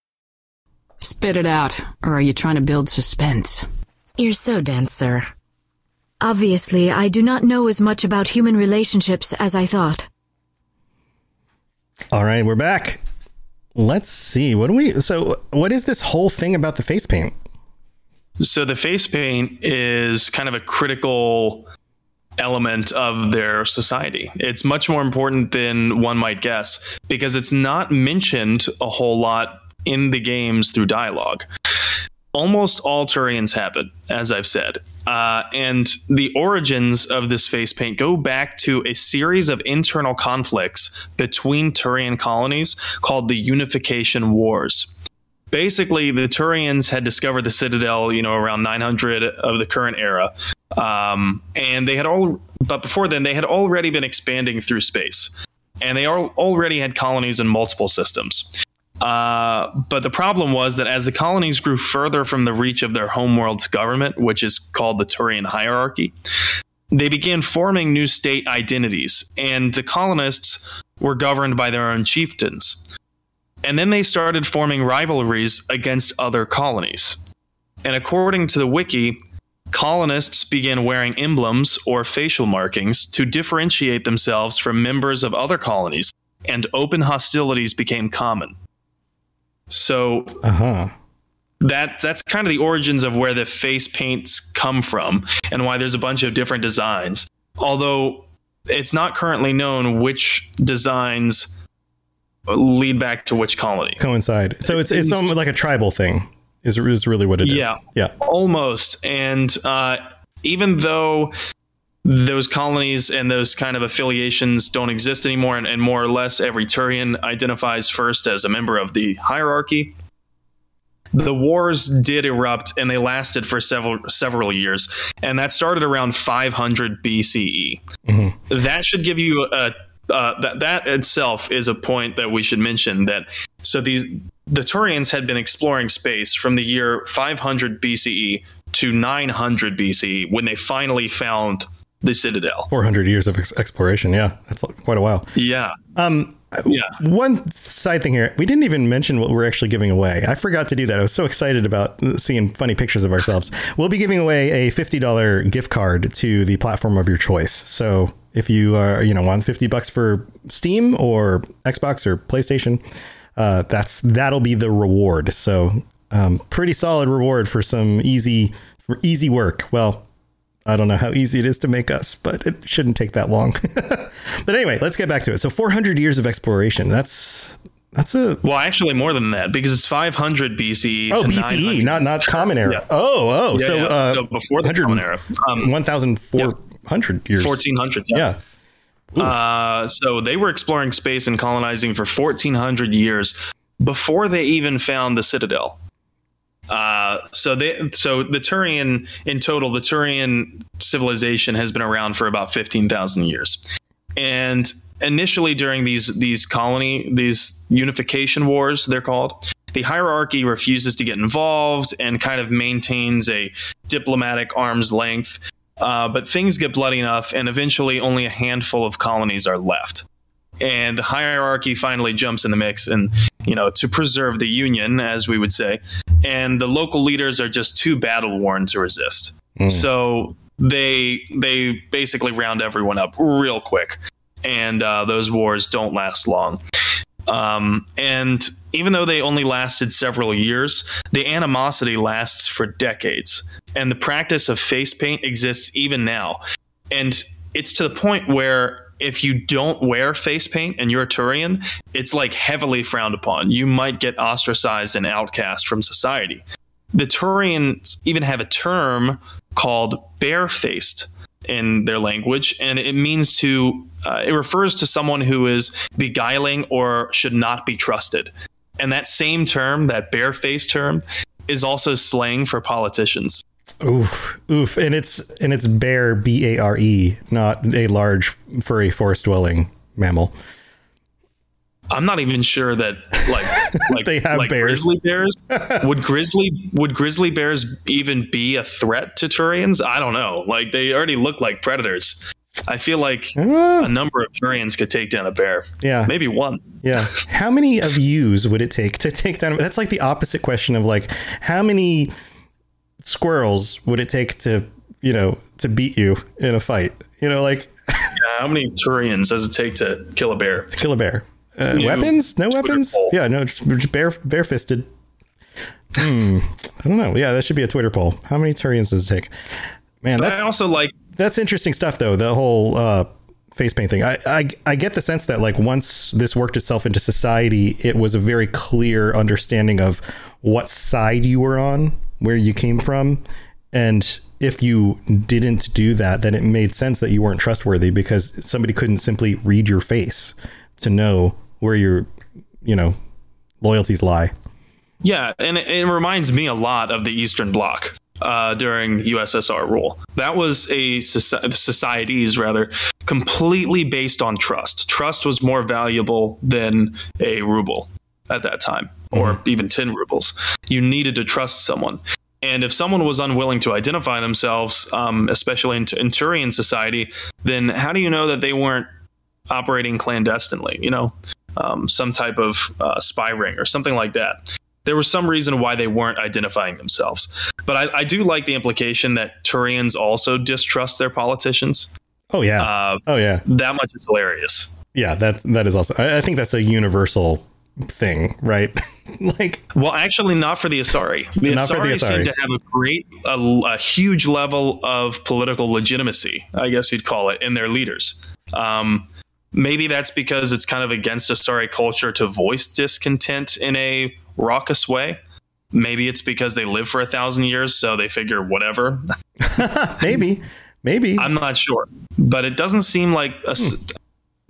Spit it out, or are you trying to build suspense? You're so dense, sir. Obviously, I do not know as much about human relationships as I thought. All right, we're back. Let's see. What do we. So, what is this whole thing about the face paint? So the face paint is kind of a critical element of their society. It's much more important than one might guess because it's not mentioned a whole lot in the games through dialogue. Almost all Turians have it, as I've said. Uh, and the origins of this face paint go back to a series of internal conflicts between Turian colonies called the Unification Wars basically the Turians had discovered the Citadel, you know, around 900 of the current era, um, and they had all, but before then they had already been expanding through space, and they all, already had colonies in multiple systems. Uh, but the problem was that as the colonies grew further from the reach of their homeworld's government, which is called the Turian hierarchy, they began forming new state identities, and the colonists were governed by their own chieftains. And then they started forming rivalries against other colonies. And according to the wiki, colonists began wearing emblems or facial markings to differentiate themselves from members of other colonies, and open hostilities became common. So, uh-huh. that that's kind of the origins of where the face paints come from and why there's a bunch of different designs. Although it's not currently known which designs lead back to which colony coincide. So it's it's almost like a tribal thing. Is is really what it is. Yeah, yeah, almost. And uh, even though those colonies and those kind of affiliations don't exist anymore, and, and more or less every Turian identifies first as a member of the hierarchy. The wars did erupt and they lasted for several several years, and that started around 500 BCE. Mm-hmm. That should give you a uh, that that itself is a point that we should mention. That so these the Turians had been exploring space from the year 500 BCE to 900 BCE when they finally found the Citadel. 400 years of ex- exploration. Yeah, that's quite a while. Yeah. Um. Yeah. One side thing here, we didn't even mention what we're actually giving away. I forgot to do that. I was so excited about seeing funny pictures of ourselves. We'll be giving away a $50 gift card to the platform of your choice. So if you are you know want 50 bucks for steam or xbox or playstation uh, that's that'll be the reward so um, pretty solid reward for some easy for easy work well i don't know how easy it is to make us but it shouldn't take that long but anyway let's get back to it so 400 years of exploration that's that's a well, actually more than that because it's 500 BCE. Oh, BCE, not not common era. Yeah. Oh, oh, yeah, so, yeah. Uh, so before the common era, um, 1,400 hundred years. Fourteen hundred. Yeah. yeah. Uh, so they were exploring space and colonizing for fourteen hundred years before they even found the Citadel. Uh, so they, so the Turian in total, the Turian civilization has been around for about fifteen thousand years, and initially during these these colony these unification wars, they're called. The hierarchy refuses to get involved and kind of maintains a diplomatic arm's length uh, but things get bloody enough, and eventually only a handful of colonies are left. And the hierarchy finally jumps in the mix, and you know to preserve the union, as we would say. And the local leaders are just too battle worn to resist. Mm. So they they basically round everyone up real quick, and uh, those wars don't last long. Um, and even though they only lasted several years, the animosity lasts for decades. And the practice of face paint exists even now. And it's to the point where if you don't wear face paint and you're a Turian, it's like heavily frowned upon. You might get ostracized and outcast from society. The Turians even have a term called barefaced in their language, and it means to uh, it refers to someone who is beguiling or should not be trusted. And that same term, that barefaced term, is also slang for politicians. Oof, oof, and it's and it's bear, B A R E, not a large furry forest dwelling mammal. I'm not even sure that like like they have like bears. Grizzly bears would grizzly would grizzly bears even be a threat to Turians? I don't know. Like they already look like predators. I feel like ah. a number of Turians could take down a bear. Yeah. Maybe one. Yeah. How many of yous would it take to take down? That's like the opposite question of like, how many squirrels would it take to, you know, to beat you in a fight? You know, like. yeah, how many Turians does it take to kill a bear? To kill a bear. Uh, weapons? No weapons? Yeah, no, just, just bare, bare fisted. Hmm. I don't know. Yeah, that should be a Twitter poll. How many Turians does it take? Man, But that's I also like that's interesting stuff though. The whole uh, face paint thing. I, I I get the sense that like once this worked itself into society, it was a very clear understanding of what side you were on, where you came from, and if you didn't do that, then it made sense that you weren't trustworthy because somebody couldn't simply read your face to know where your you know loyalties lie. Yeah, and it, reminds me a lot of the Eastern Bloc uh, during USSR rule. That was a soci- societies rather completely based on trust. Trust was more valuable than a ruble at that time, or even ten rubles. You needed to trust someone. And if someone was unwilling to identify themselves, um, especially in, in Turian society, then how do you know that they weren't operating clandestinely? You know, um, some type of uh, spy ring or something like that there was some reason why they weren't identifying themselves. But I, I do like the implication that Turians also distrust their politicians. Oh yeah. Uh, oh yeah. That much is hilarious. Yeah, that that is also. I, I think that's a universal thing, right? like, well, actually, not for the Asari. The Not for the Asari Asari. seem to have a great, a, a huge level of political legitimacy. I guess you'd call it in their leaders. Um, maybe that's because it's kind of against Asari culture to voice discontent in a raucous way. Maybe it's because they live for a thousand years, so they figure whatever. maybe, maybe. I'm not sure, but it doesn't seem like a. s-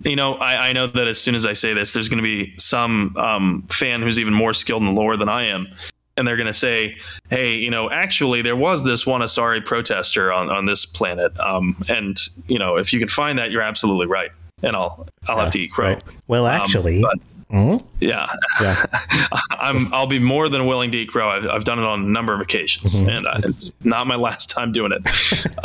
You know, I, I know that as soon as I say this, there's going to be some um, fan who's even more skilled in the lore than I am, and they're going to say, "Hey, you know, actually, there was this one Asari protester on, on this planet, um, and you know, if you can find that, you're absolutely right." And I'll I'll have to eat crow. well, Um, actually, but- Mhm. yeah, yeah. I'm. I'll be more than willing to eat crow. I've, I've done it on a number of occasions, Mhm. and uh, it's not my last time doing it.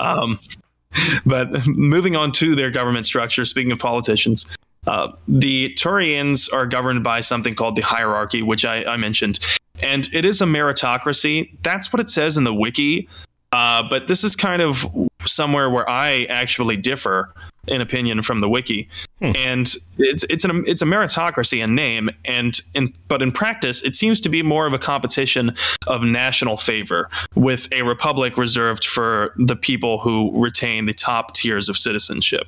but moving on to their government structure. Speaking of politicians, uh, the Turians are governed by something called the hierarchy, which I, I mentioned, and it is a meritocracy. That's what it says in the wiki. Uh, but this is kind of somewhere where I actually differ in opinion from the wiki, and it's it's an it's a meritocracy in name, and in but in practice, it seems to be more of a competition of national favor, with a republic reserved for the people who retain the top tiers of citizenship.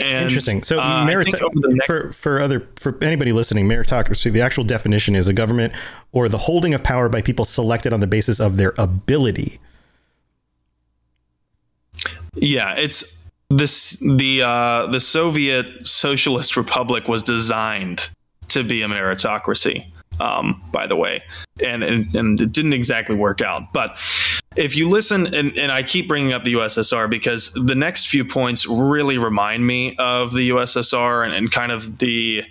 And, Interesting. So, uh, merit- think over the next- for for other for anybody listening, meritocracy. The actual definition is a government or the holding of power by people selected on the basis of their ability. Yeah, it's this the uh, the Soviet Socialist Republic was designed to be a meritocracy. Um, by the way, and, and and it didn't exactly work out. But if you listen, and, and I keep bringing up the USSR because the next few points really remind me of the USSR and, and kind of the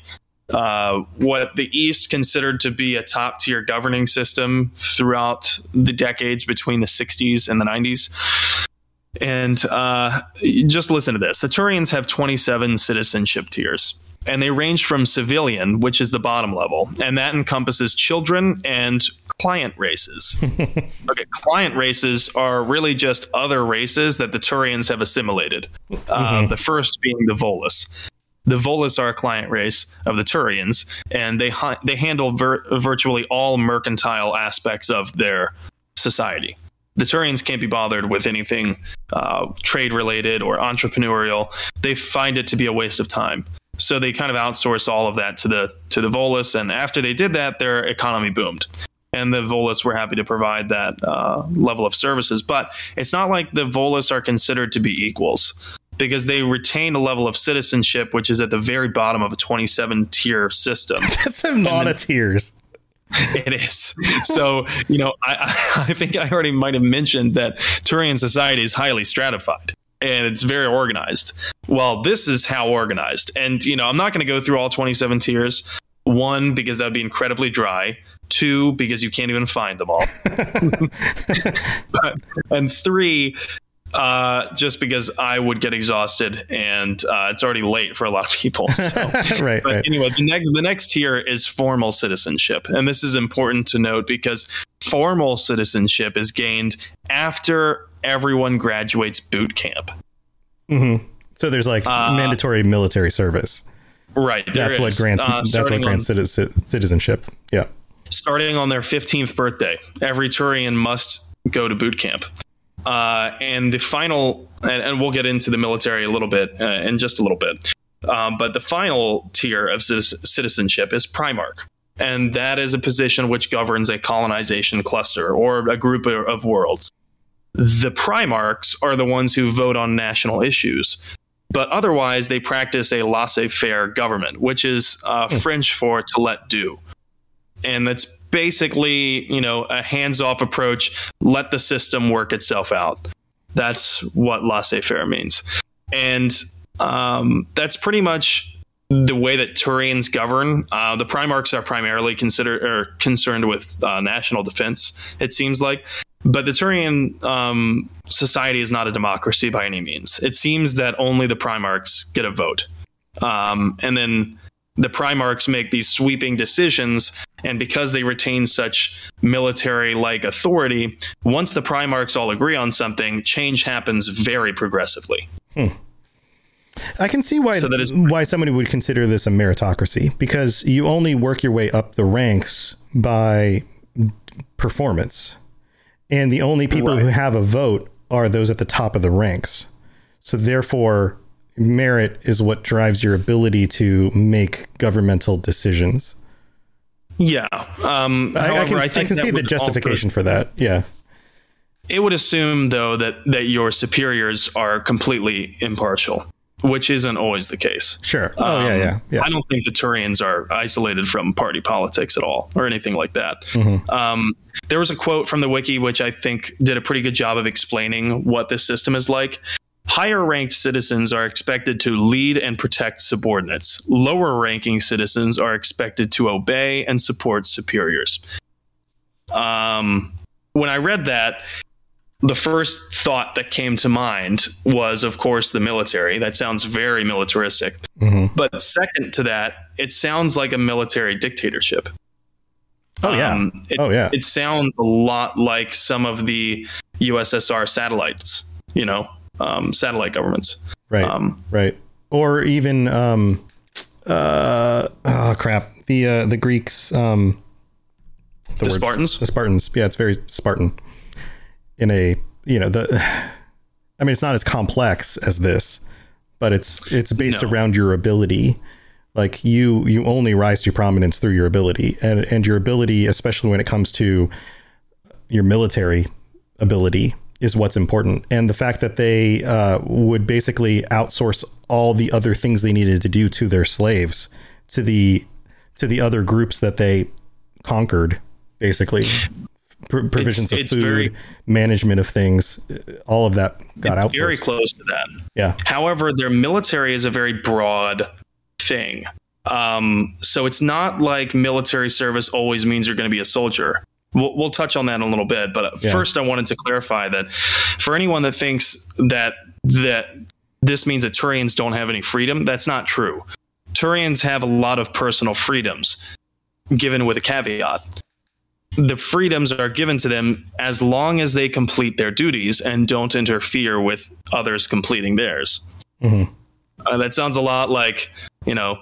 uh, what the East considered to be a top tier governing system throughout the decades between the 60s and the 90s. And uh, just listen to this the Turians have 27 citizenship tiers, and they range from civilian, which is the bottom level, and that encompasses children and client races. okay, client races are really just other races that the Turians have assimilated. Uh, The first being the Volus. The Volus are a client race of the Turians, and they hi- they handle vir- virtually all mercantile aspects of their society. The Turians can't be bothered with anything uh, trade related or entrepreneurial. They find it to be a waste of time, so they kind of outsource all of that to the to the Volus. And after they did that, their economy boomed, and the Volus were happy to provide that uh, level of services. But it's not like the Volus are considered to be equals because they retain a level of citizenship which is at the very bottom of a 27 tier system. That's a lot of tiers. It is. So, you know, I, I think I already might have mentioned that Turian society is highly stratified and it's very organized. Well, this is how organized. And, you know, I'm not going to go through all 27 tiers. One, because that would be incredibly dry. Two, because you can't even find them all. but, and three, uh, just because I would get exhausted and uh, it's already late for a lot of people. So. right, But right. anyway, the next the next tier is formal citizenship, and this is important to note because formal citizenship is gained after everyone graduates boot camp. hmm So there's like Uh, mandatory military service. Right. That's what grants. Uh, that's what grants on- citizenship. Yeah. starting on their 15th birthday. Every Turian must go to boot camp. Uh, and the final, and, and, we'll get into the military a little bit uh, in just a little bit. Um, but the final tier of citizenship is Primarch. And that is a position which governs a colonization cluster or a group of worlds. The Primarchs are the ones who vote on national issues. But otherwise, they practice a laissez faire government, which is uh, mm. French for to let do. And that's basically, you know, a hands off approach, let the system work itself out. That's what laissez faire means. And um, that's pretty much the way that Turians govern. Uh, the Primarchs are primarily considered or concerned with uh, national defense, it seems like. But the Turian um, society is not a democracy by any means. It seems that only the Primarchs get a vote. Um, and then the Primarchs make these sweeping decisions. And because they retain such military like authority, once the Primarchs all agree on something, change happens very progressively. Hmm. I can see why so that is why somebody would consider this a meritocracy because you only work your way up the ranks by performance. And the only people right. who have a vote are those at the top of the ranks. So therefore, merit is what drives your ability to make governmental decisions. Yeah. Um, I, however, I, can, I, I can see the justification for that. Yeah. It would assume, though, that that your superiors are completely impartial, which isn't always the case. Sure. Oh um, yeah, yeah, yeah. I don't think the Turians are isolated from party politics at all, or anything like that. Mm-hmm. Um, there was a quote from the wiki which I think did a pretty good job of explaining what this system is like. Higher ranked citizens are expected to lead and protect subordinates. Lower ranking citizens are expected to obey and support superiors. Um, when I read that, the first thought that came to mind was, of course, the military. That sounds very militaristic. Mm-hmm. But second to that, it sounds like a military dictatorship. Oh yeah. Um, it, oh yeah. It sounds a lot like some of the USSR satellites, you know, um, satellite governments. Right. Um, right. Or even um, uh, oh crap, the uh, the Greeks. Um, the, the Spartans. The Spartans. Yeah, it's very Spartan. In a you know the, I mean, it's not as complex as this, but it's it's based no. around your ability like you you only rise to prominence through your ability and and your ability especially when it comes to your military ability is what's important. And the fact that they uh, would basically outsource all the other things they needed to do to their slaves to the to the other groups that they conquered basically. Pr- provisions it's, of food very, management of things all of that got out very close to that yeah. However their military is a very broad thing. Um, so it's not like military service always means you're going to be a soldier. We'll, we'll, touch on that in a little bit, but yeah. first I wanted to clarify that for anyone that thinks that that this means that Turians don't have any freedom, that's not true. Turians have a lot of personal freedoms, given with a caveat. The freedoms are given to them as long as they complete their duties and don't interfere with others completing theirs. Mm-hmm. Uh, that sounds a lot like you know,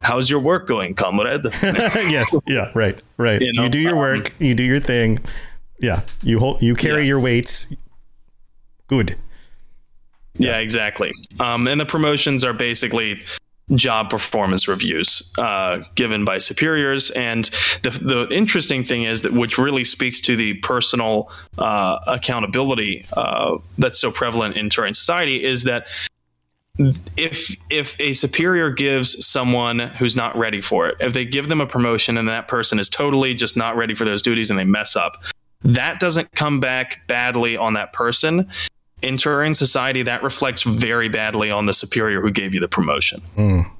how's your work going, comrade? yes, yeah, right, right. You, know, you do your work, um, you do your thing. Yeah, you hold, you carry yeah. your weights. Good. Yeah, yeah exactly. Um, and the promotions are basically job performance reviews uh, given by superiors. And the, the interesting thing is that, which really speaks to the personal uh, accountability uh, that's so prevalent in Turian society, is that if if a superior gives someone who's not ready for it, if they give them a promotion and that person is totally just not ready for those duties and they mess up, that doesn't come back badly on that person. In Turian society, that reflects very badly on the superior who gave you the promotion. Mm.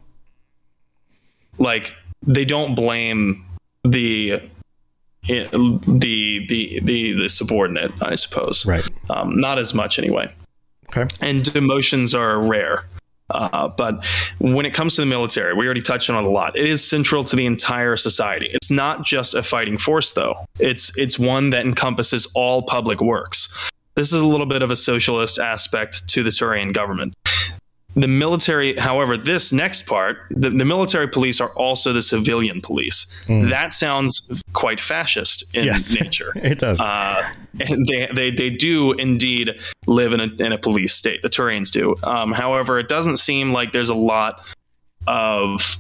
Like they don't blame the the the the the subordinate, I suppose. Right. Um, not as much anyway. Okay. And demotions are rare. Uh, but when it comes to the military, we already touched on it a lot. It is central to the entire society. It's not just a fighting force, though. It's it's one that encompasses all public works. This is a little bit of a socialist aspect to the Turian government. The military, however, this next part, the, the military police are also the civilian police. Mm. That sounds quite fascist in Yes. nature. It does. Uh, and they, they, they do indeed live in a, in a police state. The Turians do. Um, however, it doesn't seem like there's a lot of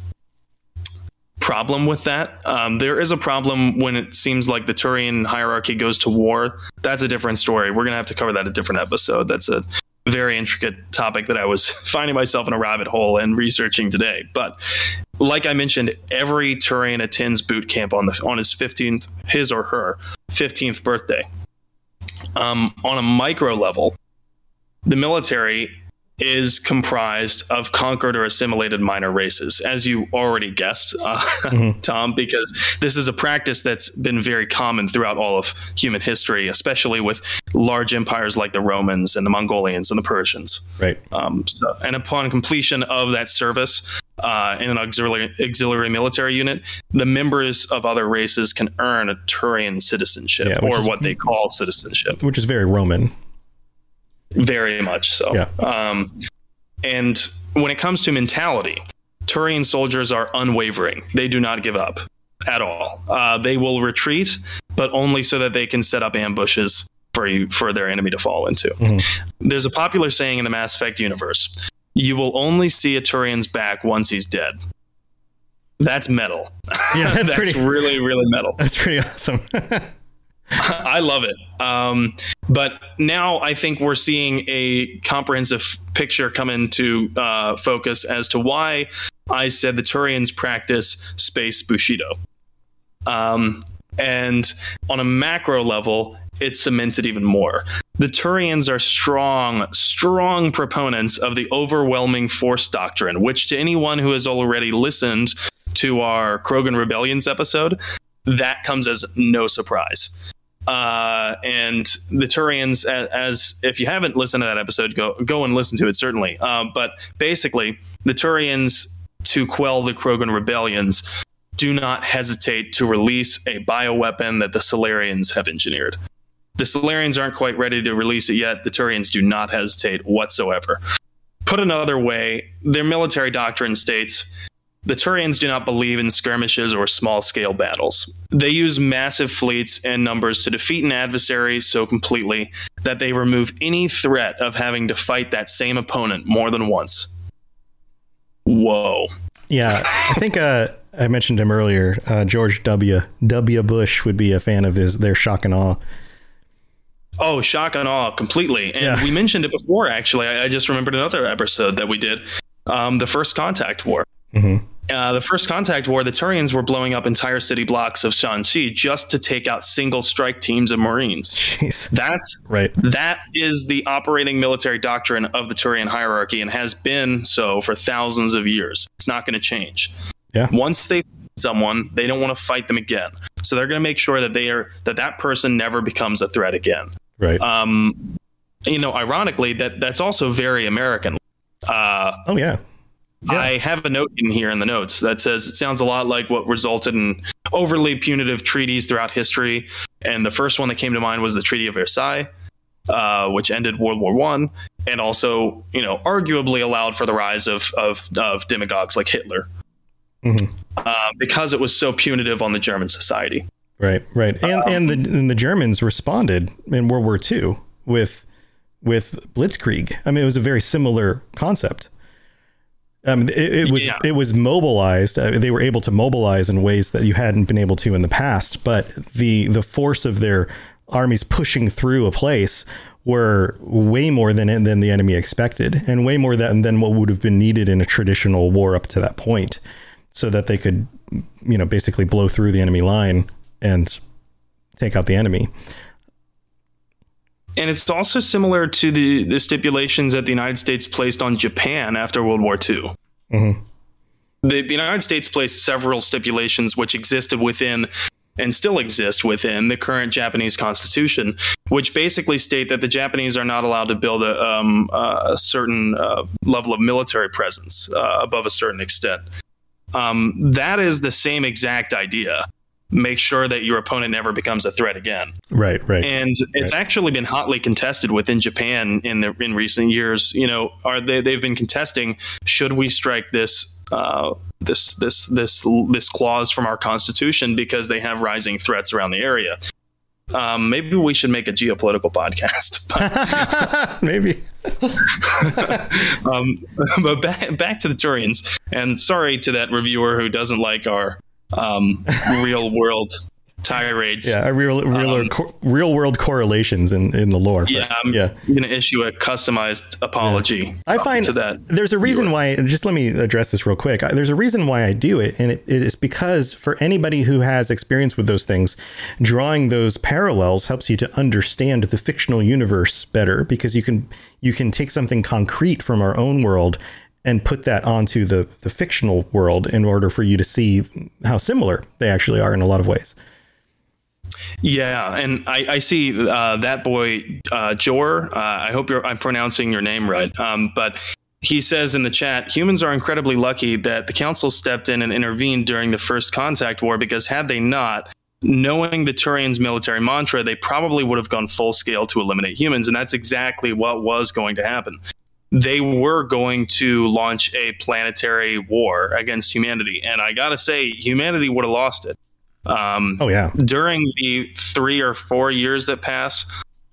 problem with that. Um, there is a problem when it seems like the Turian hierarchy goes to war. That's a different story. We're going to have to cover that in a different episode. That's a very intricate topic that I was finding myself in a rabbit hole and researching today. But like I mentioned, every Turian attends boot camp on the on his 15th his or her 15th birthday. Um, on a micro level, the military is comprised of conquered or assimilated minor races, as you already guessed, uh, Tom, because this is a practice that's been very common throughout all of human history, especially with large empires like the Romans and the Mongolians and the Persians. Right. Um, so, and upon completion of that service uh, in an auxiliary, auxiliary military unit, the members of other races can earn a Turian citizenship, Yeah, or is- what they call citizenship. Which is very Roman. Very much so. Yeah. Um, and when it comes to mentality, Turian soldiers are unwavering. They do not give up at all. Uh, they will retreat, but only so that they can set up ambushes for you, for their enemy to fall into. There's a popular saying in the Mass Effect universe: "You will only see a Turian's back once he's dead." That's metal. Yeah, that's that's pretty- really, really metal. That's pretty awesome. I love it. Um, but now I think we're seeing a comprehensive picture come into uh, focus as to why I said the Turians practice space Bushido. Um, and on a macro level, it's cemented even more. The Turians are strong, strong proponents of the overwhelming force doctrine, which to anyone who has already listened to our Krogan Rebellions episode, that comes as no surprise. Uh, and the Turians, as, as if you haven't listened to that episode, go go and listen to it certainly. Um, but basically, the Turians to quell the Krogan rebellions do not hesitate to release a bioweapon that the Salarians have engineered. The Salarians aren't quite ready to release it yet. The Turians do not hesitate whatsoever. Put another way, their military doctrine states the Turians do not believe in skirmishes or small scale battles. They use massive fleets and numbers to defeat an adversary so completely that they remove any threat of having to fight that same opponent more than once. Whoa. Yeah, I think uh, I mentioned him earlier. Uh, George W. W. Bush would be a fan of his their shock and awe. Oh, shock and awe completely. And Yeah. we mentioned it before, actually. I, I just remembered another episode that we did um, the First Contact War. Mm-hmm. Uh, the First Contact War, the Turians were blowing up entire city blocks of Shanxi just to take out single strike teams of Marines. Jeez. That's Right. that is the operating military doctrine of the Turian hierarchy and has been so for thousands of years. It's not going to change. Yeah. Once they someone, they don't want to fight them again. So they're going to make sure that they are that that person never becomes a threat again. Right. Um, you know, ironically, that that's also very American. Uh, oh yeah. I have a note in here in the notes that says it sounds a lot like what resulted in overly punitive treaties throughout history. And the first one that came to mind was the Treaty of Versailles, uh, which ended World War One, and also, you know, arguably allowed for the rise of of, of demagogues like Hitler, Mhm. uh, because it was so punitive on the German society. Right, right, and and the and the Germans responded in World War II with with Blitzkrieg. I mean, it was a very similar concept. Um, it, it was Yeah. it was mobilized. Uh, they were able to mobilize in ways that you hadn't been able to in the past. But the the force of their armies pushing through a place were way more than than the enemy expected, and way more than than what would have been needed in a traditional war up to that point, so that they could, you know, basically blow through the enemy line and take out the enemy. And it's also similar to the, the stipulations that the United States placed on Japan after World War II. Mhm. The, the United States placed several stipulations which existed within and still exist within the current Japanese constitution, which basically state that the Japanese are not allowed to build a, um, a certain uh, level of military presence uh, above a certain extent. Um, that is the same exact idea. Make sure that your opponent never becomes a threat again. Right, right. And it's right. actually been hotly contested within Japan in the in recent years. You know, are they they've been contesting should we strike this uh, this this this this clause from our constitution because they have rising threats around the area. Um, maybe we should make a geopolitical podcast. maybe. um, but back, back to the Turians, and sorry to that reviewer who doesn't like our um, real world tirades. Yeah, real real Um, co- real world correlations in in the lore. Yeah, I'm yeah. going to issue a customized apology. I find to that. there's a reason why. Just let me address this real quick. There's a reason why I do it, and it, it is because for anybody who has experience with those things, drawing those parallels helps you to understand the fictional universe better because you can you can take something concrete from our own world and put that onto the the fictional world in order for you to see how similar they actually are in a lot of ways. Yeah, and I, I see uh, that boy uh, Jor. Uh, I hope I'm pronouncing your name right. Um, but he says in the chat, humans are incredibly lucky that the council stepped in and intervened during the first contact war because had they not, knowing the Turians' military mantra, they probably would have gone full scale to eliminate humans, and that's exactly what was going to happen. They were going to launch a planetary war against humanity, and I gotta say, humanity would have lost it. Um, oh yeah. During the three or four years that pass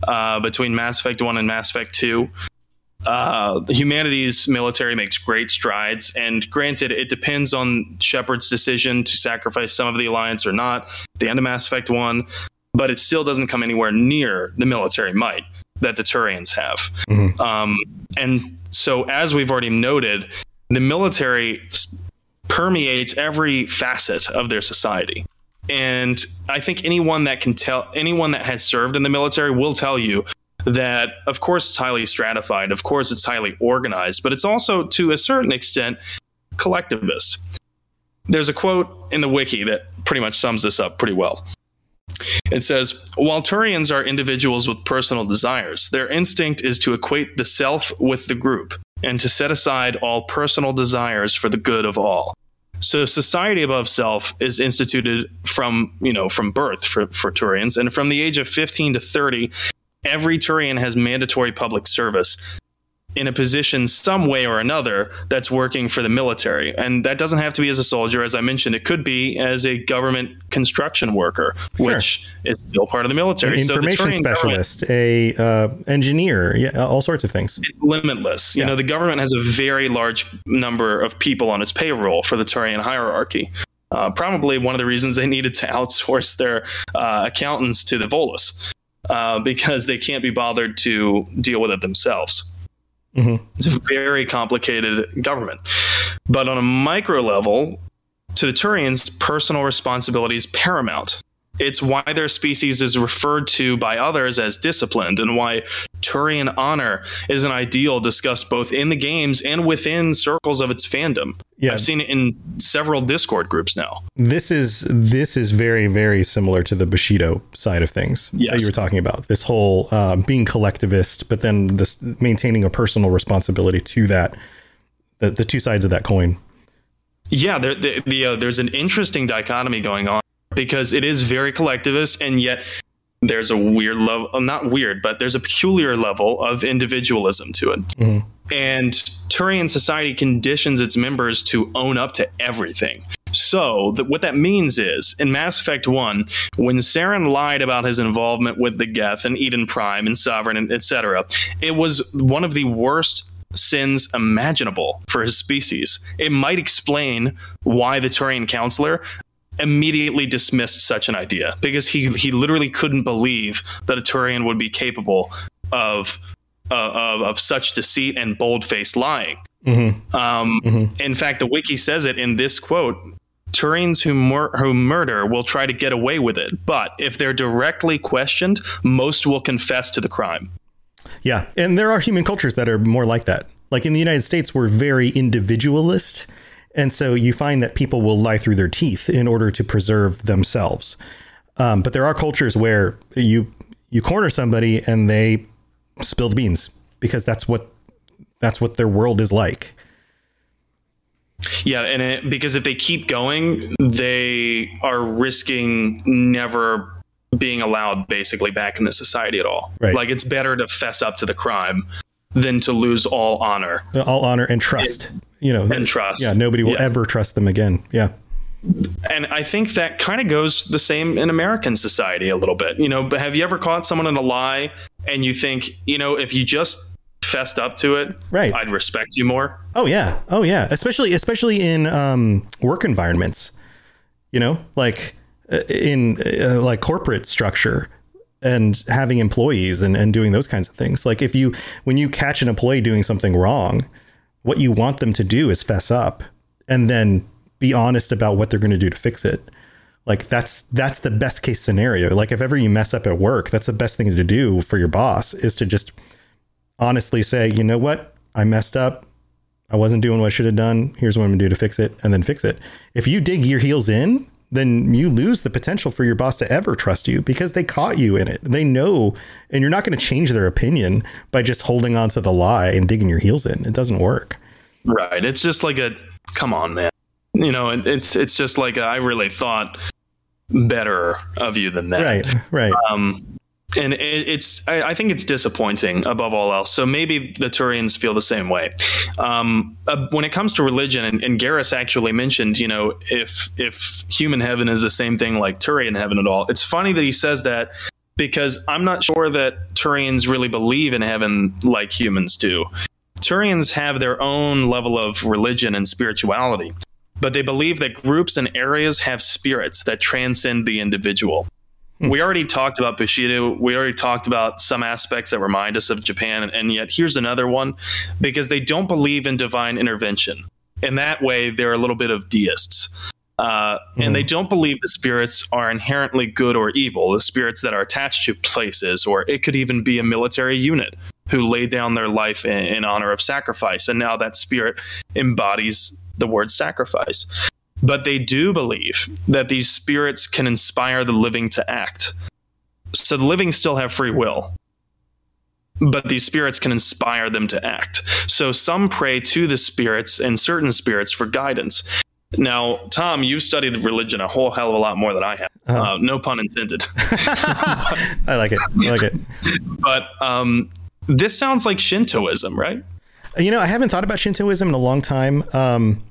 uh, between Mass Effect One and Mass Effect Two, uh, humanity's military makes great strides. And granted, it depends on Shepard's decision to sacrifice some of the alliance or not. At the end of Mass Effect One, but it still doesn't come anywhere near the military might that the Turians have. Mm-hmm. Um, and so, as we've already noted, the military permeates every facet of their society. And I think anyone that can tell, anyone that has served in the military will tell you that, of course, it's highly stratified. Of course, it's highly organized, but it's also, to a certain extent, collectivist. There's a quote in the wiki that pretty much sums this up pretty well. It says, while Turians are individuals with personal desires, their instinct is to equate the self with the group and to set aside all personal desires for the good of all. So society above self is instituted from, you know, from birth for, for Turians. And from the age of 15 to 30, every Turian has mandatory public service in a position some way or another that's working for the military. And that doesn't have to be as a soldier. As I mentioned, it could be as a government construction worker, which is still part of the military. An So information Turian specialist, a uh, engineer, yeah, all sorts of things. it's limitless. You know, the government has a very large number of people on its payroll for the Turian hierarchy. Uh, probably one of the reasons they needed to outsource their uh, accountants to the Volus uh, because they can't be bothered to deal with it themselves. Mm-hmm. It's a very complicated government. But on a micro level, to the Turians, personal responsibility is paramount. It's why their species is referred to by others as disciplined, and why Turian honor is an ideal discussed both in the games and within circles of its fandom. Yeah. I've seen it in several Discord groups now. This is this is very very similar to the Bushido side of things that you were talking about. This whole uh, being collectivist, but then this maintaining a personal responsibility to that. The the two sides of that coin. Yeah, there, the, the, uh, there's an interesting dichotomy going on because it is very collectivist, and yet there's a weird level, not weird, but there's a peculiar level of individualism to it. And Turian society conditions its members to own up to everything. So, th- what that means is, in Mass Effect 1, when Saren lied about his involvement with the Geth and Eden Prime and Sovereign, and etc., it was one of the worst sins imaginable for his species. It might explain why the Turian councilor immediately dismissed such an idea because he he literally couldn't believe that a Turian would be capable of uh, of, of such deceit and bold-faced lying. Mm-hmm. Um, In fact, the wiki says it in this quote. Turians who, mur- who murder will try to get away with it, but if they're directly questioned, most will confess to the crime. Yeah, and there are human cultures that are more like that. Like in the United States, we're very individualist, and so you find that people will lie through their teeth in order to preserve themselves. Um, but there are cultures where you you corner somebody and they spill the beans because that's what that's what their world is like. Yeah, and it, because if they keep going, they are risking never being allowed basically back in the society at all. Right. Like it's better to fess up to the crime than to lose all honor. All honor and trust. you know, and trust. Yeah, nobody will Yeah. ever trust them again. Yeah. And I think that kind of goes the same in American society a little bit. You know, but have you ever caught someone in a lie and you think, you know, if you just fessed up to it, Right. I'd respect you more? Oh yeah. Oh yeah. Especially especially in um, work environments. You know, like uh, in uh, like corporate structure and having employees and, and doing those kinds of things. Like if you when you catch an employee doing something wrong, what you want them to do is fess up and then be honest about what they're going to do to fix it. Like that's that's the best case scenario. Like if ever you mess up at work, that's the best thing to do for your boss is to just honestly say, you know what, I messed up. I wasn't doing what I should have done. Here's what I'm gonna do to fix it, and then fix it. If you dig your heels in, then you lose the potential for your boss to ever trust you because they caught you in it. They know, and you're not going to change their opinion by just holding on to the lie and digging your heels in. It doesn't work. Right. It's just like a come on, man. You know, it- it's it's just like a, I really thought better of you than that. Right, right. Um, and it, it's I, I think it's disappointing above all else. So maybe the Turians feel the same way. Um, uh, when it comes to religion, and, and Garrus actually mentioned, you know, if if human heaven is the same thing like Turian heaven at all, it's funny that he says that because I'm not sure that Turians really believe in heaven like humans do. Turians have their own level of religion and spirituality, but they believe that groups and areas have spirits that transcend the individual. We already talked about Bushido. We already talked about some aspects that remind us of Japan, and, and yet here's another one because they don't believe in divine intervention. In that way, they're a little bit of deists. Uh, and they don't believe the spirits are inherently good or evil, the spirits that are attached to places, or it could even be a military unit who laid down their life in, in honor of sacrifice. And now that spirit embodies the word sacrifice. But they do believe that these spirits can inspire the living to act. So the living still have free will, but these spirits can inspire them to act. So some pray to the spirits and certain spirits for guidance. Now, Tom, you've studied religion a whole hell of a lot more than I have. Uh, no pun intended. I like it. I like it. but um, this sounds like Shintoism, right? You know, I haven't thought about Shintoism in a long time. Um,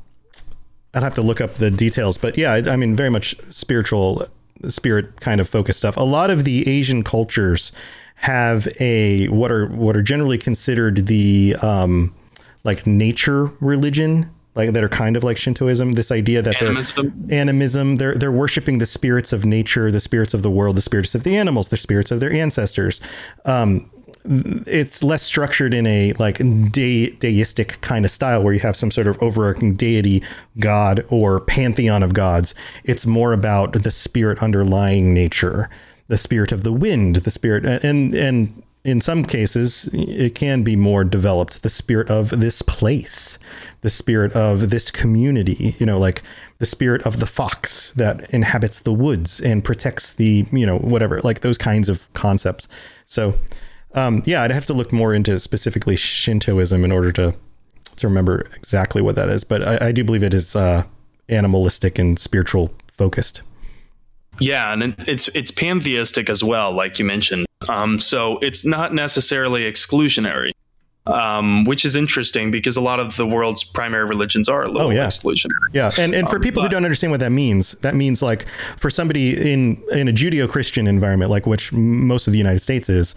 I'd have to look up the details, but yeah, I, I mean, very much spiritual, spirit kind of focused stuff. A lot of the Asian cultures have a what are what are generally considered the um, like nature religion, like that are kind of like Shintoism. This idea that Animism? they're animism, they're they're worshiping the spirits of nature, the spirits of the world, the spirits of the animals, the spirits of their ancestors. Um, it's less structured in a like de- deistic kind of style where you have some sort of overarching deity god or pantheon of gods. It's more about the spirit underlying nature the spirit of the wind the spirit and and in some cases it can be more developed the spirit of this place the spirit of this community you know like the spirit of the fox that inhabits the woods and protects the you know whatever like those kinds of concepts. So um, yeah, I'd have to look more into specifically Shintoism in order to to remember exactly what that is. But I, I do believe it is uh, animalistic and spiritual focused. Yeah, and it's it's pantheistic as well, like you mentioned. Um, so it's not necessarily exclusionary, um, which is interesting because a lot of the world's primary religions are a little Oh, yeah. exclusionary. Yeah, and and for Um, people who don't understand what that means, that means like for somebody in in a Judeo-Christian environment, like which most of the United States is,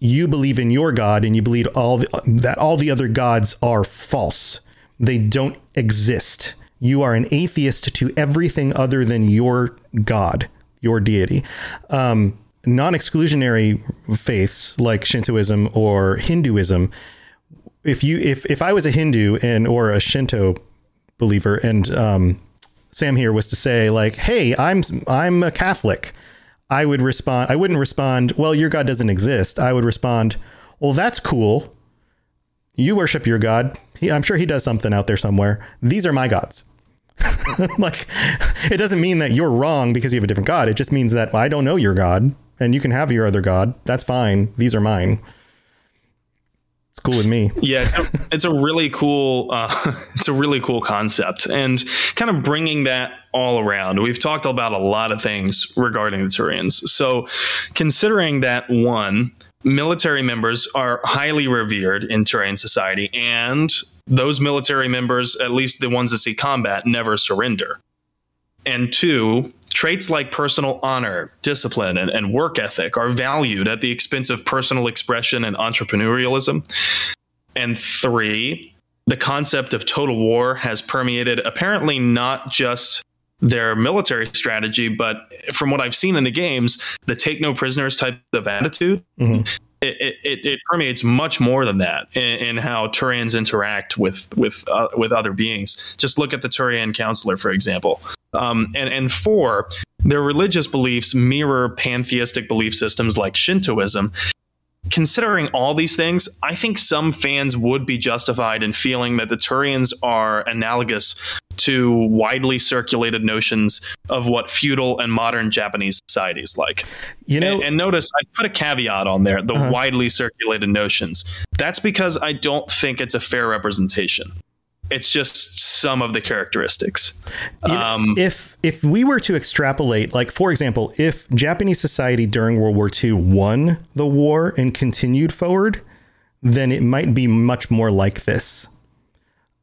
you believe in your God and you believe all the, that all the other gods are false. They don't exist. You are an atheist to everything other than your God, your deity. Um, non-exclusionary faiths like Shintoism or Hinduism if you if if I was a Hindu and or a Shinto believer and um, Sam here was to say like, "Hey, I'm I'm a Catholic," I would respond. I wouldn't respond. Well, your God doesn't exist. I would respond. Well, that's cool. You worship your God. He, I'm sure he does something out there somewhere. These are my gods. like, it doesn't mean that you're wrong because you have a different God. It just means that I don't know your God, and you can have your other God. That's fine. These are mine. It's cool with me. Yeah, it's a, it's a really cool uh, it's a really cool concept, and kind of bringing that all around. We've talked about a lot of things regarding the Turians. So, considering that one, military members are highly revered in Turian society, and those military members, at least the ones that see combat, never surrender. And two, traits like personal honor, discipline, and, and work ethic are valued at the expense of personal expression and entrepreneurialism. And three, the concept of total war has permeated apparently not just their military strategy, but from what I've seen in the games, the take no prisoners type of attitude. Mm-hmm. It, it, it, permeates much more than that in, in how Turians interact with with uh, with other beings. Just look at the Turian councilor, for example. Um, and and four, their religious beliefs mirror pantheistic belief systems like Shintoism, considering all these things, I think some fans would be justified in feeling that the Turians are analogous to widely circulated notions of what feudal and modern Japanese society is like. You know, and, and notice I put a caveat on there: the uh-huh. widely circulated notions. That's because I don't think it's a fair representation it's just some of the characteristics. Um, if if we were to extrapolate, like for example, if Japanese society during World War II won the war and continued forward, then it might be much more like this.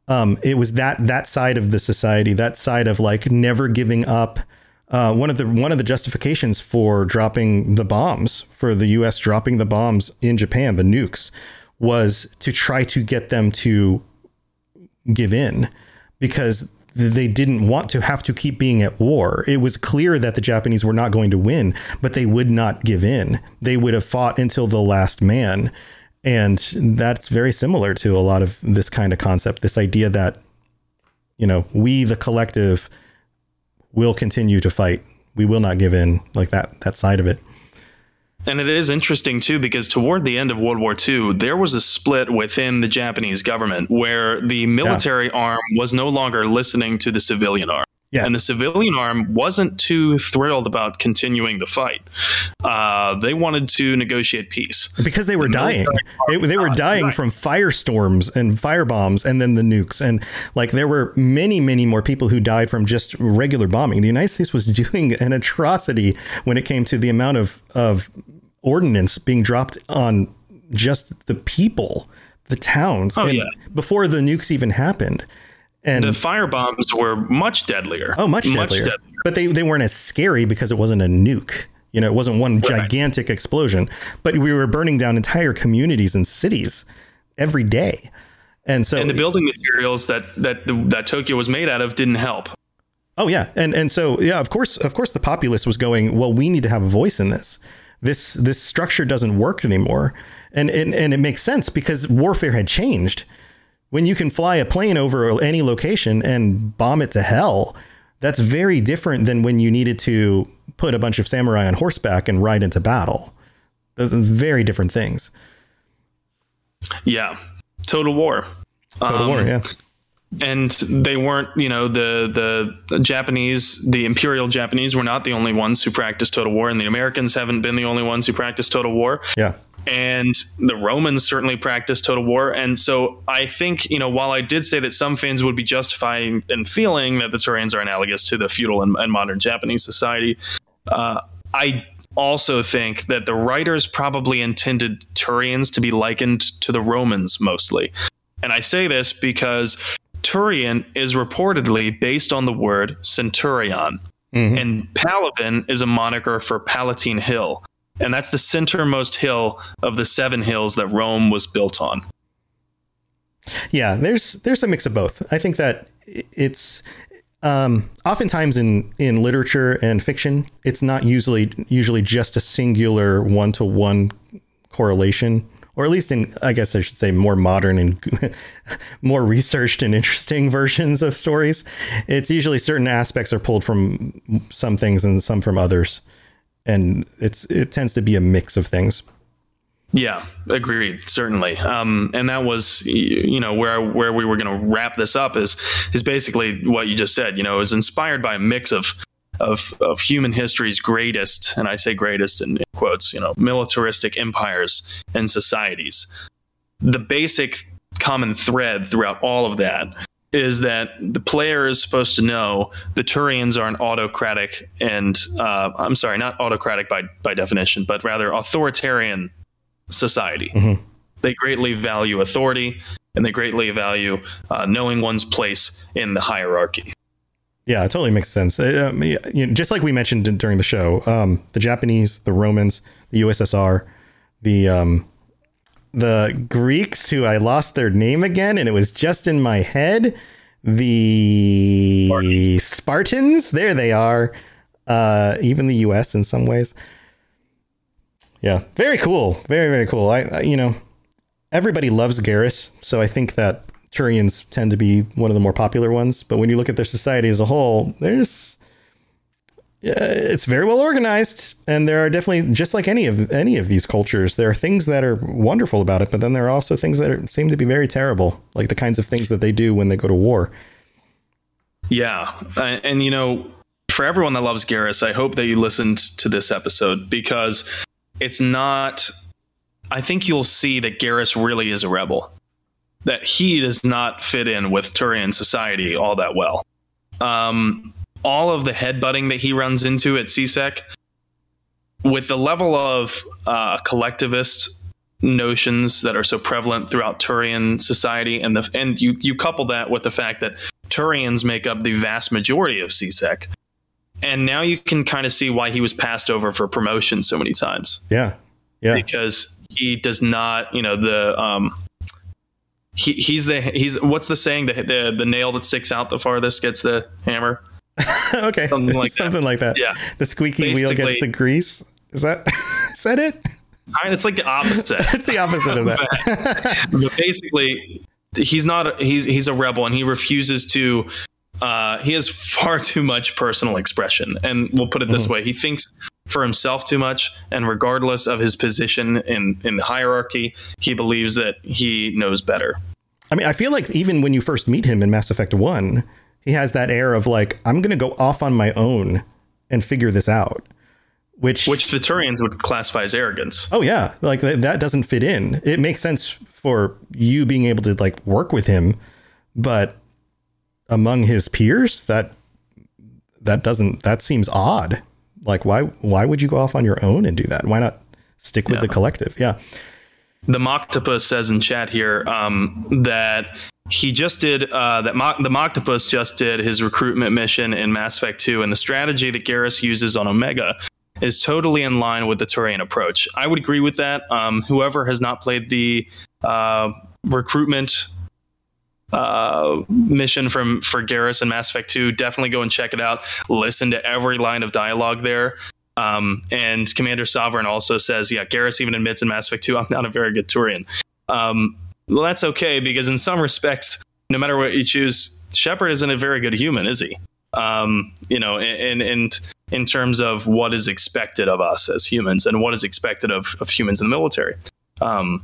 Um, it was that that side of the society, that side of like never giving up. Uh, one of the one of the justifications for dropping the bombs for the U.S. dropping the bombs in Japan, the nukes, was to try to get them to give in because they didn't want to have to keep being at war. It was clear that the Japanese were not going to win, but they would not give in. They would have fought until the last man. And that's very similar to a lot of this kind of concept this idea that, you know, we, the collective, will continue to fight. We will not give in, like that, that side of it. And it is interesting too because toward the end of World War II, there was a split within the Japanese government where the military yeah. arm was no longer listening to the civilian arm. Yes. And the civilian arm wasn't too thrilled about continuing the fight. Uh, they wanted to negotiate peace because they were the dying. They, they, were dying from firestorms and firebombs, and then the nukes. And like there were many, many more people who died from just regular bombing. The United States was doing an atrocity when it came to the amount of of ordnance being dropped on just the people, the towns, oh, yeah. before the nukes even happened. And the fire bombs were much deadlier. Oh, much deadlier. Much deadlier. But they, they weren't as scary because it wasn't a nuke. You know, it wasn't one right. gigantic explosion, but we were burning down entire communities and cities every day. And so And the building materials that that that Tokyo was made out of didn't help. Oh yeah. And and so yeah, of course of course the populace was going, well, we need to have a voice in this. This this structure doesn't work anymore. And and, and it makes sense because warfare had changed when you can fly a plane over any location and bomb it to hell, that's very different than when you needed to put a bunch of samurai on horseback and ride into battle. Those are very different things. Yeah. Total war. Total um, war, yeah. And they weren't, you know, the the Japanese, the imperial Japanese were not the only ones who practiced total war, and the Americans haven't been the only ones who practiced total war. Yeah and the Romans certainly practiced total war. And so I think, you know, while I did say that some fans would be justifying and feeling that the Turians are analogous to the feudal and, and modern Japanese society, uh, I also think that the writers probably intended Turians to be likened to the Romans mostly. And I say this because Turian is reportedly based on the word centurion. Mm-hmm. And Palaven is a moniker for Palatine Hill and that's the centermost hill of the seven hills that Rome was built on. Yeah, there's there's a mix of both. I think that it's um, oftentimes in in literature and fiction, it's not usually usually just a singular one to one correlation, or at least in I guess I should say more modern and more researched and interesting versions of stories. It's usually certain aspects are pulled from some things and some from others and it's it tends to be a mix of things. Yeah, agreed. Certainly, um, and that was you know where where we were going to wrap this up is is basically what you just said. You know, is inspired by a mix of of of human history's greatest, and I say greatest in, in quotes. You know, militaristic empires and societies. the basic common thread throughout all of that is that the player is supposed to know the Turians are an autocratic and uh, I'm sorry, not autocratic by by definition, but rather authoritarian society. Mm-hmm. They greatly value authority and they greatly value uh, knowing one's place in the hierarchy. Yeah, it totally makes sense. Uh, um, you know, just like we mentioned during the show, um, the Japanese, the Romans, the USSR, the um, the Greeks, who I lost their name again, and it was just in my head. The Spartans, Spartans there they are. Uh, even the U.S. in some ways. Yeah, very cool. Very very cool. I, I you know, everybody loves Garrus, so I think that Turians tend to be one of the more popular ones. But when you look at their society as a whole, there's it's very well organized, and there are definitely just like any of any of these cultures, there are things that are wonderful about it, but then there are also things that are, seem to be very terrible, like the kinds of things that they do when they go to war. Yeah, and, and you know, for everyone that loves Garrus, I hope that you listened to this episode because it's not. I think you'll see that Garrus really is a rebel. That he does not fit in with Turian society all that well. Um, all of the headbutting that he runs into at C-Sec, with the level of uh, collectivist notions that are so prevalent throughout Turian society, and the and you you couple that with the fact that Turians make up the vast majority of C-Sec, and now you can kind of see why he was passed over for promotion so many times. Yeah, yeah, because he does not, you know, the um, he, he's the he's what's the saying the, the the nail that sticks out the farthest gets the hammer okay, something like something that. like that. Yeah, the squeaky wheel gets the grease. Is that is that it? I mean, it's like the opposite. it's the opposite of that. but, but basically, he's not. He's he's a rebel, and he refuses to. Uh, he has far too much personal expression, and we'll put it this Mm-hmm. way: he thinks for himself too much, and regardless of his position in in the hierarchy, he believes that he knows better. I mean, I feel like even when you first meet him in Mass Effect 1, he has that air of like, I'm going to go off on my own and figure this out. Which, which the Turians would classify as arrogance. Oh, yeah. Like th- that doesn't fit in. It makes sense for you being able to like work with him, but among his peers, that that doesn't that seems odd. Like why why would you go off on your own and do that? Why not stick with Yeah. the collective? Yeah. the Moctopus says in chat here um, that he just did uh, that. Mo- the Moctopus just did his recruitment mission in Mass Effect 2, and the strategy that Garrus uses on Omega is totally in line with the Turian approach. I would agree with that. Um, whoever has not played the uh, recruitment uh, mission from for Garrus and Mass Effect 2, definitely go and check it out. Listen to every line of dialogue there. Um, and Commander Sovereign also says, yeah, Garrus even admits in Mass Effect 2, I'm not a very good Turian. Um, well, that's okay because in some respects, no matter what you choose, Shepard isn't a very good human, is he? Um, you know, and in in terms of what is expected of us as humans and what is expected of, of humans in the military. Um,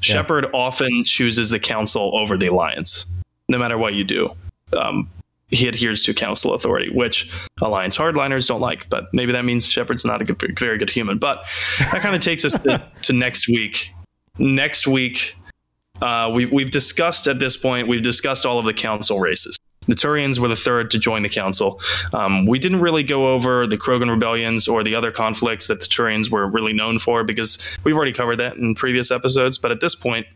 Shepard often chooses the council over the alliance, no matter what you do. Um, he adheres to council authority, which alliance hardliners don't like. But maybe that means Shepard's not a good, very good human. But that kind of takes us to, to next week. Next week, uh, we, we've discussed at this point, we've discussed all of the council races. The Turians were the third to join the council. Um, we didn't really go over the Krogan rebellions or the other conflicts that the Turians were really known for because we've already covered that in previous episodes. But at this point,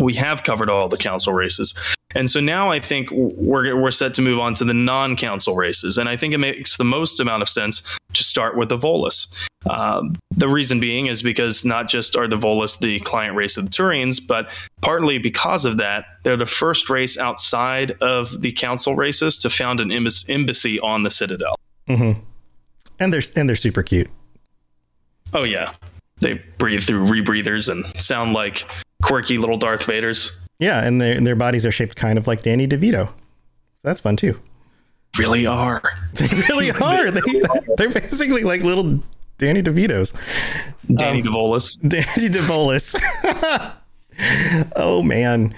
we have covered all the council races. And so now I think we're, we're set to move on to the non council races. And I think it makes the most amount of sense to start with the Volus. Um, the reason being is because not just are the Volus the client race of the Turians, but partly because of that, they're the first race outside of the council races to found an embas- embassy on the Citadel. Mm-hmm. And they're and they're super cute. Oh, yeah. They breathe through rebreathers and sound like quirky little Darth Vaders. Yeah, and their their bodies are shaped kind of like Danny DeVito. So that's fun too. Really are. They really are. They, they're basically like little Danny DeVitos. Danny DeVolis. Danny DeVolis. oh man.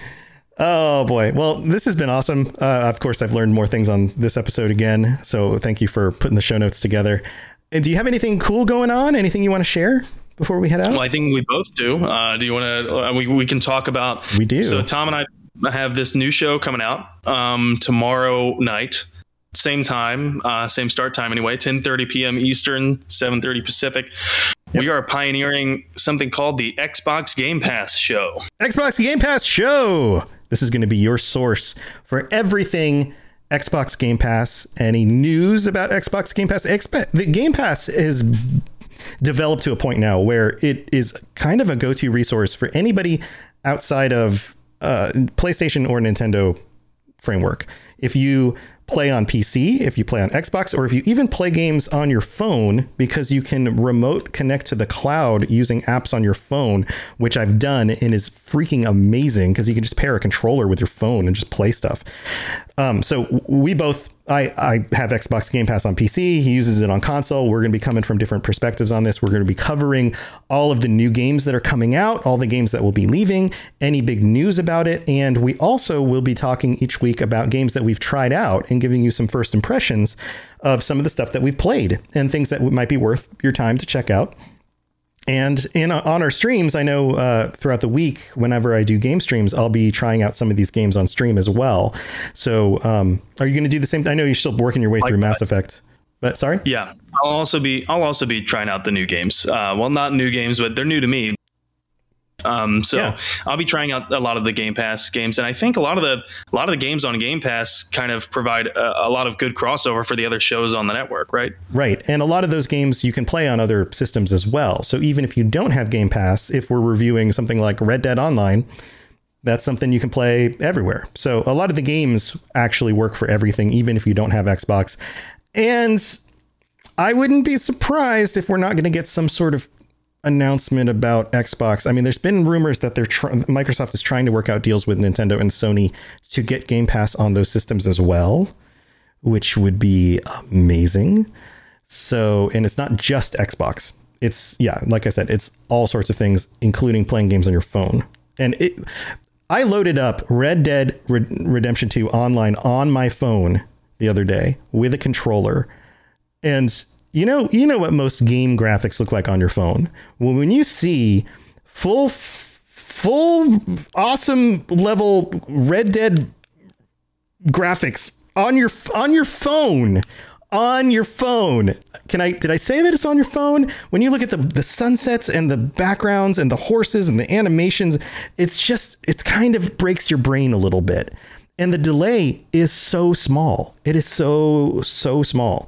Oh boy. Well, this has been awesome. Uh, of course, I've learned more things on this episode again. So thank you for putting the show notes together. And do you have anything cool going on? Anything you want to share before we head out? Well, I think we both do. Uh, do you want to? Uh, we we can talk about. We do. So Tom and I have this new show coming out um, tomorrow night, same time, uh, same start time anyway, 10:30 p.m. Eastern, 7:30 Pacific. Yep. We are pioneering something called the Xbox Game Pass Show. Xbox Game Pass Show. This is going to be your source for everything Xbox Game Pass. Any news about Xbox Game Pass? Exp- the Game Pass is developed to a point now where it is kind of a go-to resource for anybody outside of uh, PlayStation or Nintendo framework. If you play on PC, if you play on Xbox, or if you even play games on your phone because you can remote connect to the cloud using apps on your phone, which I've done and is freaking amazing because you can just pair a controller with your phone and just play stuff. Um, so we both I, I have Xbox Game Pass on PC. He uses it on console. We're going to be coming from different perspectives on this. We're going to be covering all of the new games that are coming out, all the games that will be leaving, any big news about it. And we also will be talking each week about games that we've tried out and giving you some first impressions of some of the stuff that we've played and things that might be worth your time to check out. And in on our streams, I know uh, throughout the week, whenever I do game streams, I'll be trying out some of these games on stream as well. So, um, are you going to do the same? I know you're still working your way through Mass Effect, but sorry. Yeah, I'll also be I'll also be trying out the new games. Uh, well, not new games, but they're new to me. Um, so yeah. I'll be trying out a lot of the Game Pass games, and I think a lot of the a lot of the games on Game Pass kind of provide a, a, lot of good crossover for the other shows on the network, right? Right, and a lot of those games you can play on other systems as well. So even if you don't have Game Pass, if we're reviewing something like Red Dead Online, that's something you can play everywhere. So a lot of the games actually work for everything, even if you don't have Xbox. And I wouldn't be surprised if we're not going to get some sort of announcement about Xbox. I mean, there's been rumors that they're tr- Microsoft is trying to work out deals with Nintendo and Sony to get Game Pass on those systems as well, which would be amazing. So, and it's not just Xbox. It's yeah, like I said, it's all sorts of things, including playing games on your phone. And it, I loaded up Red Dead Redemption 2 online on my phone the other day with a controller, and you know, you know what most game graphics look like on your phone. Well, when you see full, full, awesome level Red Dead graphics on your on your phone, on your phone. Can I did I say that it's on your phone? When you look at the the sunsets and the backgrounds and the horses and the animations, it's just it's kind of breaks your brain a little bit. And the delay is so small. It is so so small.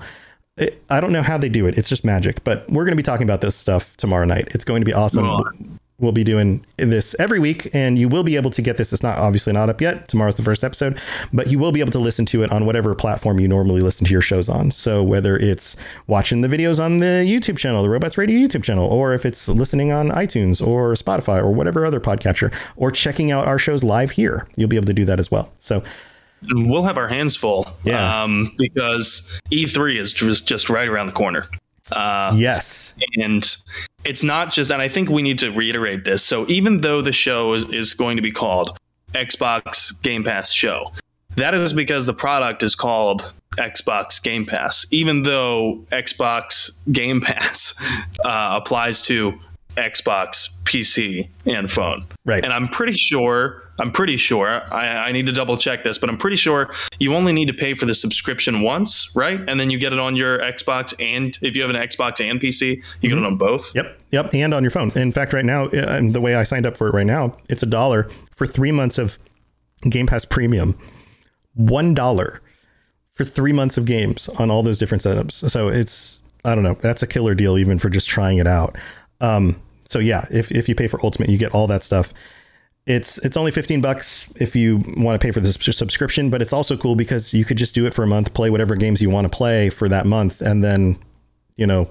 I don't know how they do it. It's just magic. But we're going to be talking about this stuff tomorrow night. It's going to be awesome. We'll be doing this every week, and you will be able to get this. It's not obviously not up yet. Tomorrow's the first episode, but you will be able to listen to it on whatever platform you normally listen to your shows on. So whether it's watching the videos on the YouTube channel, the Robots Radio YouTube channel, or if it's listening on iTunes or Spotify or whatever other podcatcher, or checking out our shows live here, you'll be able to do that as well. So we'll have our hands full. Yeah. Um, because E3 is just, just right around the corner. Uh, yes. And it's not just, and I think we need to reiterate this. So even though the show is, is going to be called Xbox Game Pass Show, that is because the product is called Xbox Game Pass, even though Xbox Game Pass uh, applies to Xbox, PC, and phone. Right. And I'm pretty sure, I'm pretty sure, I, I, need to double check this, but I'm pretty sure you only need to pay for the subscription once, right? And then you get it on your Xbox and if you have an Xbox and PC, you mm-hmm. get it mm-hmm. on both. Yep. Yep. And on your phone. In fact, right now, uh, the way I signed up for it right now, it's a dollar for three months of Game Pass Premium. One dollar for three months of games on all those different setups. So it's, I don't know, that's a killer deal even for just trying it out. Um, so yeah, if, if you pay for Ultimate, you get all that stuff. It's it's only 15 bucks if you want to pay for the subscription, but it's also cool because you could just do it for a month, play whatever games you want to play for that month, and then, you know,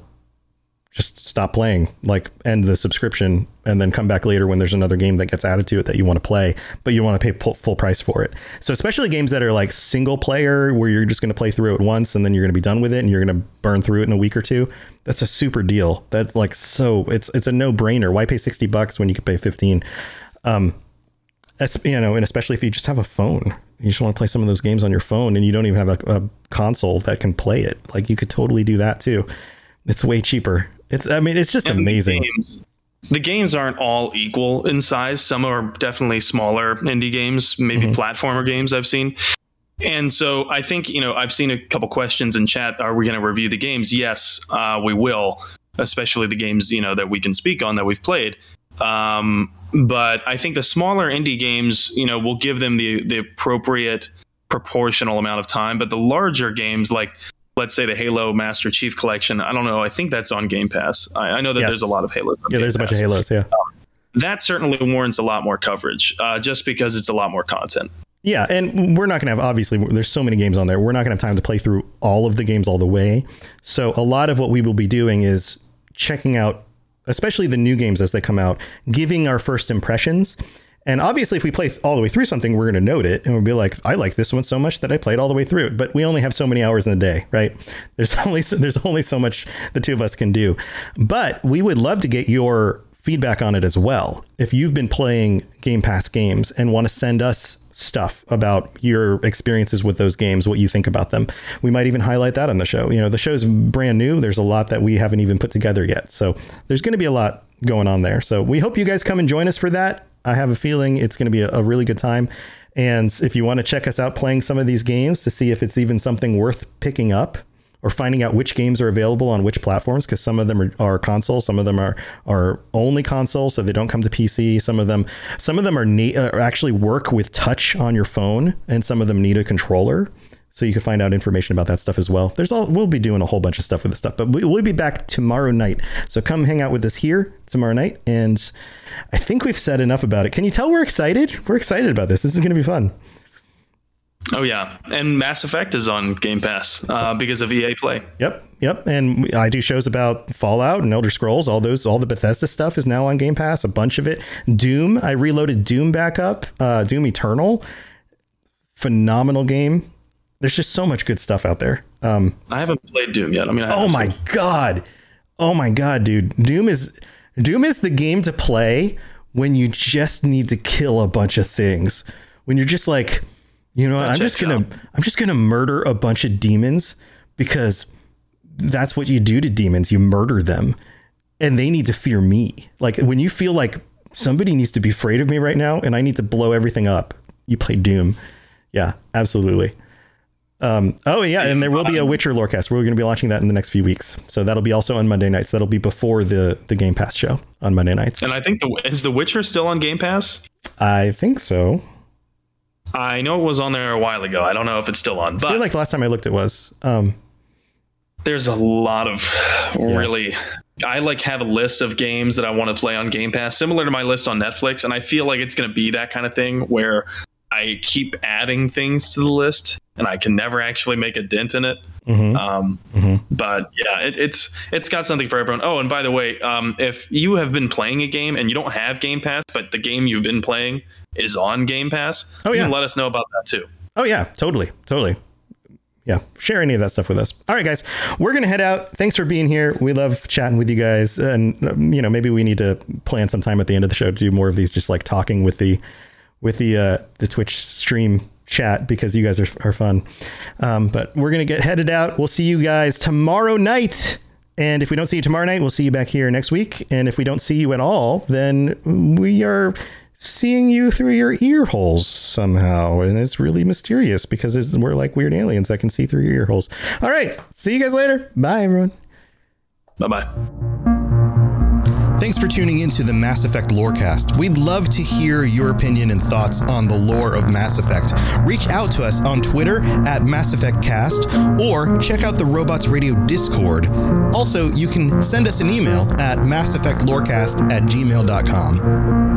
just stop playing, like end the subscription, and then come back later when there's another game that gets added to it that you want to play, but you want to pay full price for it. So especially games that are like single player, where you're just going to play through it once and then you're going to be done with it, and you're going to burn through it in a week or two. That's a super deal. That's like so it's it's a no brainer. Why pay sixty bucks when you could pay fifteen? Um, you know, and especially if you just have a phone, you just want to play some of those games on your phone, and you don't even have a, a console that can play it. Like you could totally do that too. It's way cheaper it's I mean it's just and amazing. Games, the games aren't all equal in size. Some are definitely smaller indie games, maybe mm-hmm. platformer games I've seen. And so I think, you know, I've seen a couple questions in chat. Are we going to review the games? Yes, uh, we will, especially the games, you know, that we can speak on that we've played. Um, but I think the smaller indie games, you know, will give them the, the appropriate proportional amount of time. But the larger games, like let's say the Halo Master Chief Collection. I don't know. I think that's on Game Pass. I, I know that yes. there's a lot of Halos. yeah, Game there's Pass. a bunch of Halos. Yeah. Um, that certainly warrants a lot more coverage, uh, just because it's a lot more content. Yeah, and we're not going to have obviously there's so many games on there. We're not going to have time to play through all of the games all the way. So a lot of what we will be doing is checking out especially the new games as they come out, giving our first impressions and obviously, if we play all the way through something, we're going to note it and we'll be like, I like this one so much that I played all the way through it. But we only have so many hours in the day, right? There's only there's only so much the two of us can do. But we would love to get your feedback on it as well. If you've been playing Game Pass games and want to send us stuff about your experiences with those games, what you think about them. We might even highlight that on the show. You know, the show's brand new. There's a lot that we haven't even put together yet. So there's going to be a lot going on there. So we hope you guys come and join us for that. I have a feeling it's going to be a, a really good time. And if you want to check us out playing some of these games to see if it's even something worth picking up or finding out which games are available on which platforms, because some of them are, are console, some of them are are only console, so they don't come to PC. Some of them, some of them are, ne- uh, actually work with touch on your phone, and some of them need a controller so you can find out information about that stuff as well. There's all we'll be doing a whole bunch of stuff with this stuff, but we'll be back tomorrow night. So come hang out with us here tomorrow night, and I think we've said enough about it. Can you tell we're excited? We're excited about this. This is going to be fun. Oh yeah, and Mass Effect is on Game Pass uh, because of EA Play. Yep, yep. And I do shows about Fallout and Elder Scrolls. All those, all the Bethesda stuff is now on Game Pass. A bunch of it. Doom. I reloaded Doom back up. Uh, Doom Eternal. Phenomenal game there's just so much good stuff out there. Um, I haven't played Doom yet. I mean, I oh my to. god, oh my god, dude, Doom is Doom is the game to play when you just need to kill a bunch of things. When you're just like, you know, I'm just gonna I'm just gonna murder a bunch of demons because that's what you do to demons. You murder them, and they need to fear me. Like when you feel like somebody needs to be afraid of me right now, and I need to blow everything up. You play Doom. Yeah, absolutely. Um, oh yeah, and there will be a Witcher lorecast. We're going to be launching that in the next few weeks, so that'll be also on Monday nights. That'll be before the the Game Pass show on Monday nights. And I think the is the Witcher still on Game Pass? I think so. I know it was on there a while ago. I don't know if it's still on, but I feel like last time I looked, it was. Um, there's a lot of really. I like have a list of games that I want to play on Game Pass, similar to my list on Netflix, and I feel like it's going to be that kind of thing where I keep adding things to the list and I can never actually make a dent in it. Mm-hmm. Um, mm-hmm. But yeah, it, it's it's got something for everyone. Oh, and by the way, um, if you have been playing a game and you don't have Game Pass, but the game you've been playing is on Game Pass, oh yeah, let us know about that too. Oh yeah, totally, totally. Yeah, share any of that stuff with us. All right, guys, we're gonna head out. Thanks for being here. We love chatting with you guys, and um, you know maybe we need to plan some time at the end of the show to do more of these, just like talking with the with the uh, the Twitch stream chat because you guys are, are fun. Um, but we're going to get headed out. We'll see you guys tomorrow night. And if we don't see you tomorrow night, we'll see you back here next week. And if we don't see you at all, then we are seeing you through your ear holes somehow. And it's really mysterious because we're like weird aliens that can see through your ear holes. All right. See you guys later. Bye, everyone. Bye bye. Thanks for tuning in to the Mass Effect Lorecast. We'd love to hear your opinion and thoughts on the lore of Mass Effect. Reach out to us on Twitter at Mass Effect Cast or check out the Robots Radio Discord. Also, you can send us an email at masseffectlorecast at gmail.com.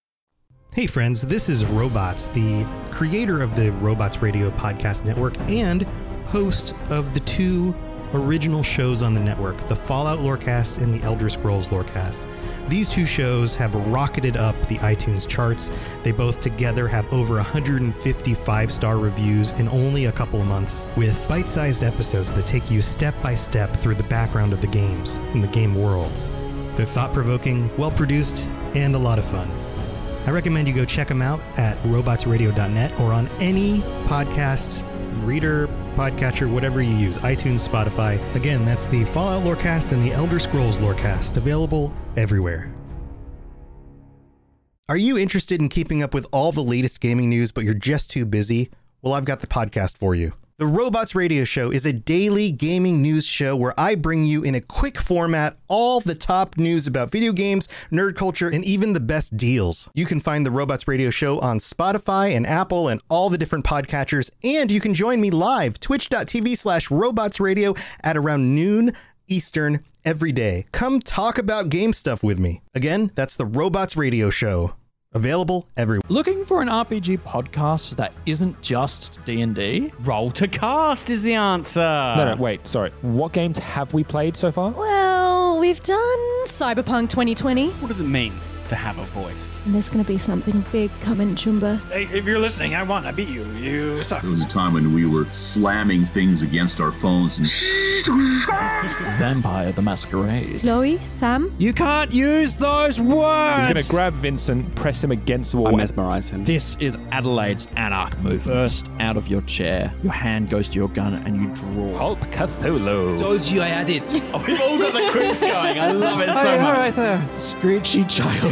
Hey, friends, this is Robots, the creator of the Robots Radio Podcast Network and host of the two original shows on the network the Fallout Lorecast and the Elder Scrolls Lorecast. These two shows have rocketed up the iTunes charts. They both together have over 155 star reviews in only a couple of months, with bite sized episodes that take you step by step through the background of the games and the game worlds. They're thought provoking, well produced, and a lot of fun. I recommend you go check them out at robotsradio.net or on any podcast reader, podcatcher, whatever you use, iTunes, Spotify. Again, that's the Fallout Lorecast and the Elder Scrolls Lorecast, available everywhere. Are you interested in keeping up with all the latest gaming news, but you're just too busy? Well, I've got the podcast for you. The Robots Radio Show is a daily gaming news show where I bring you in a quick format all the top news about video games, nerd culture, and even the best deals. You can find the Robots Radio Show on Spotify and Apple and all the different podcatchers, and you can join me live, twitch.tv slash robots radio at around noon Eastern every day. Come talk about game stuff with me. Again, that's the Robots Radio Show. Available everywhere. Looking for an RPG podcast that isn't just D&D? Role to cast is the answer. No, no, wait, sorry. What games have we played so far? Well, we've done Cyberpunk 2020. What does it mean to have a voice? And there's going to be something big coming, Chumba. Hey, if you're listening, I won. I beat you. You suck. There was a time when we were slamming things against our phones and. Vampire the Masquerade. Chloe, Sam? You can't use those words! He's going to grab Vincent, press him against the wall. I mesmerize him. This is Adelaide's Anarch move. First out of your chair. Your hand goes to your gun and you draw. Hulk Cthulhu. Told you I had it. oh, we've all got the quips going. I love it so much. right there. Screechy child.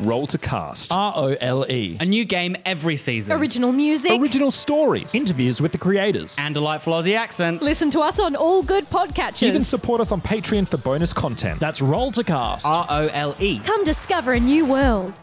Role to cast. R O L E. A new game every season. Original music. Original stories. Interviews with the creators. and delightful Aussie accents. Listen to us on all good podcatchers. You can support us on Patreon for bonus content. That's Role to Cast. R O L E. Come discover a new world.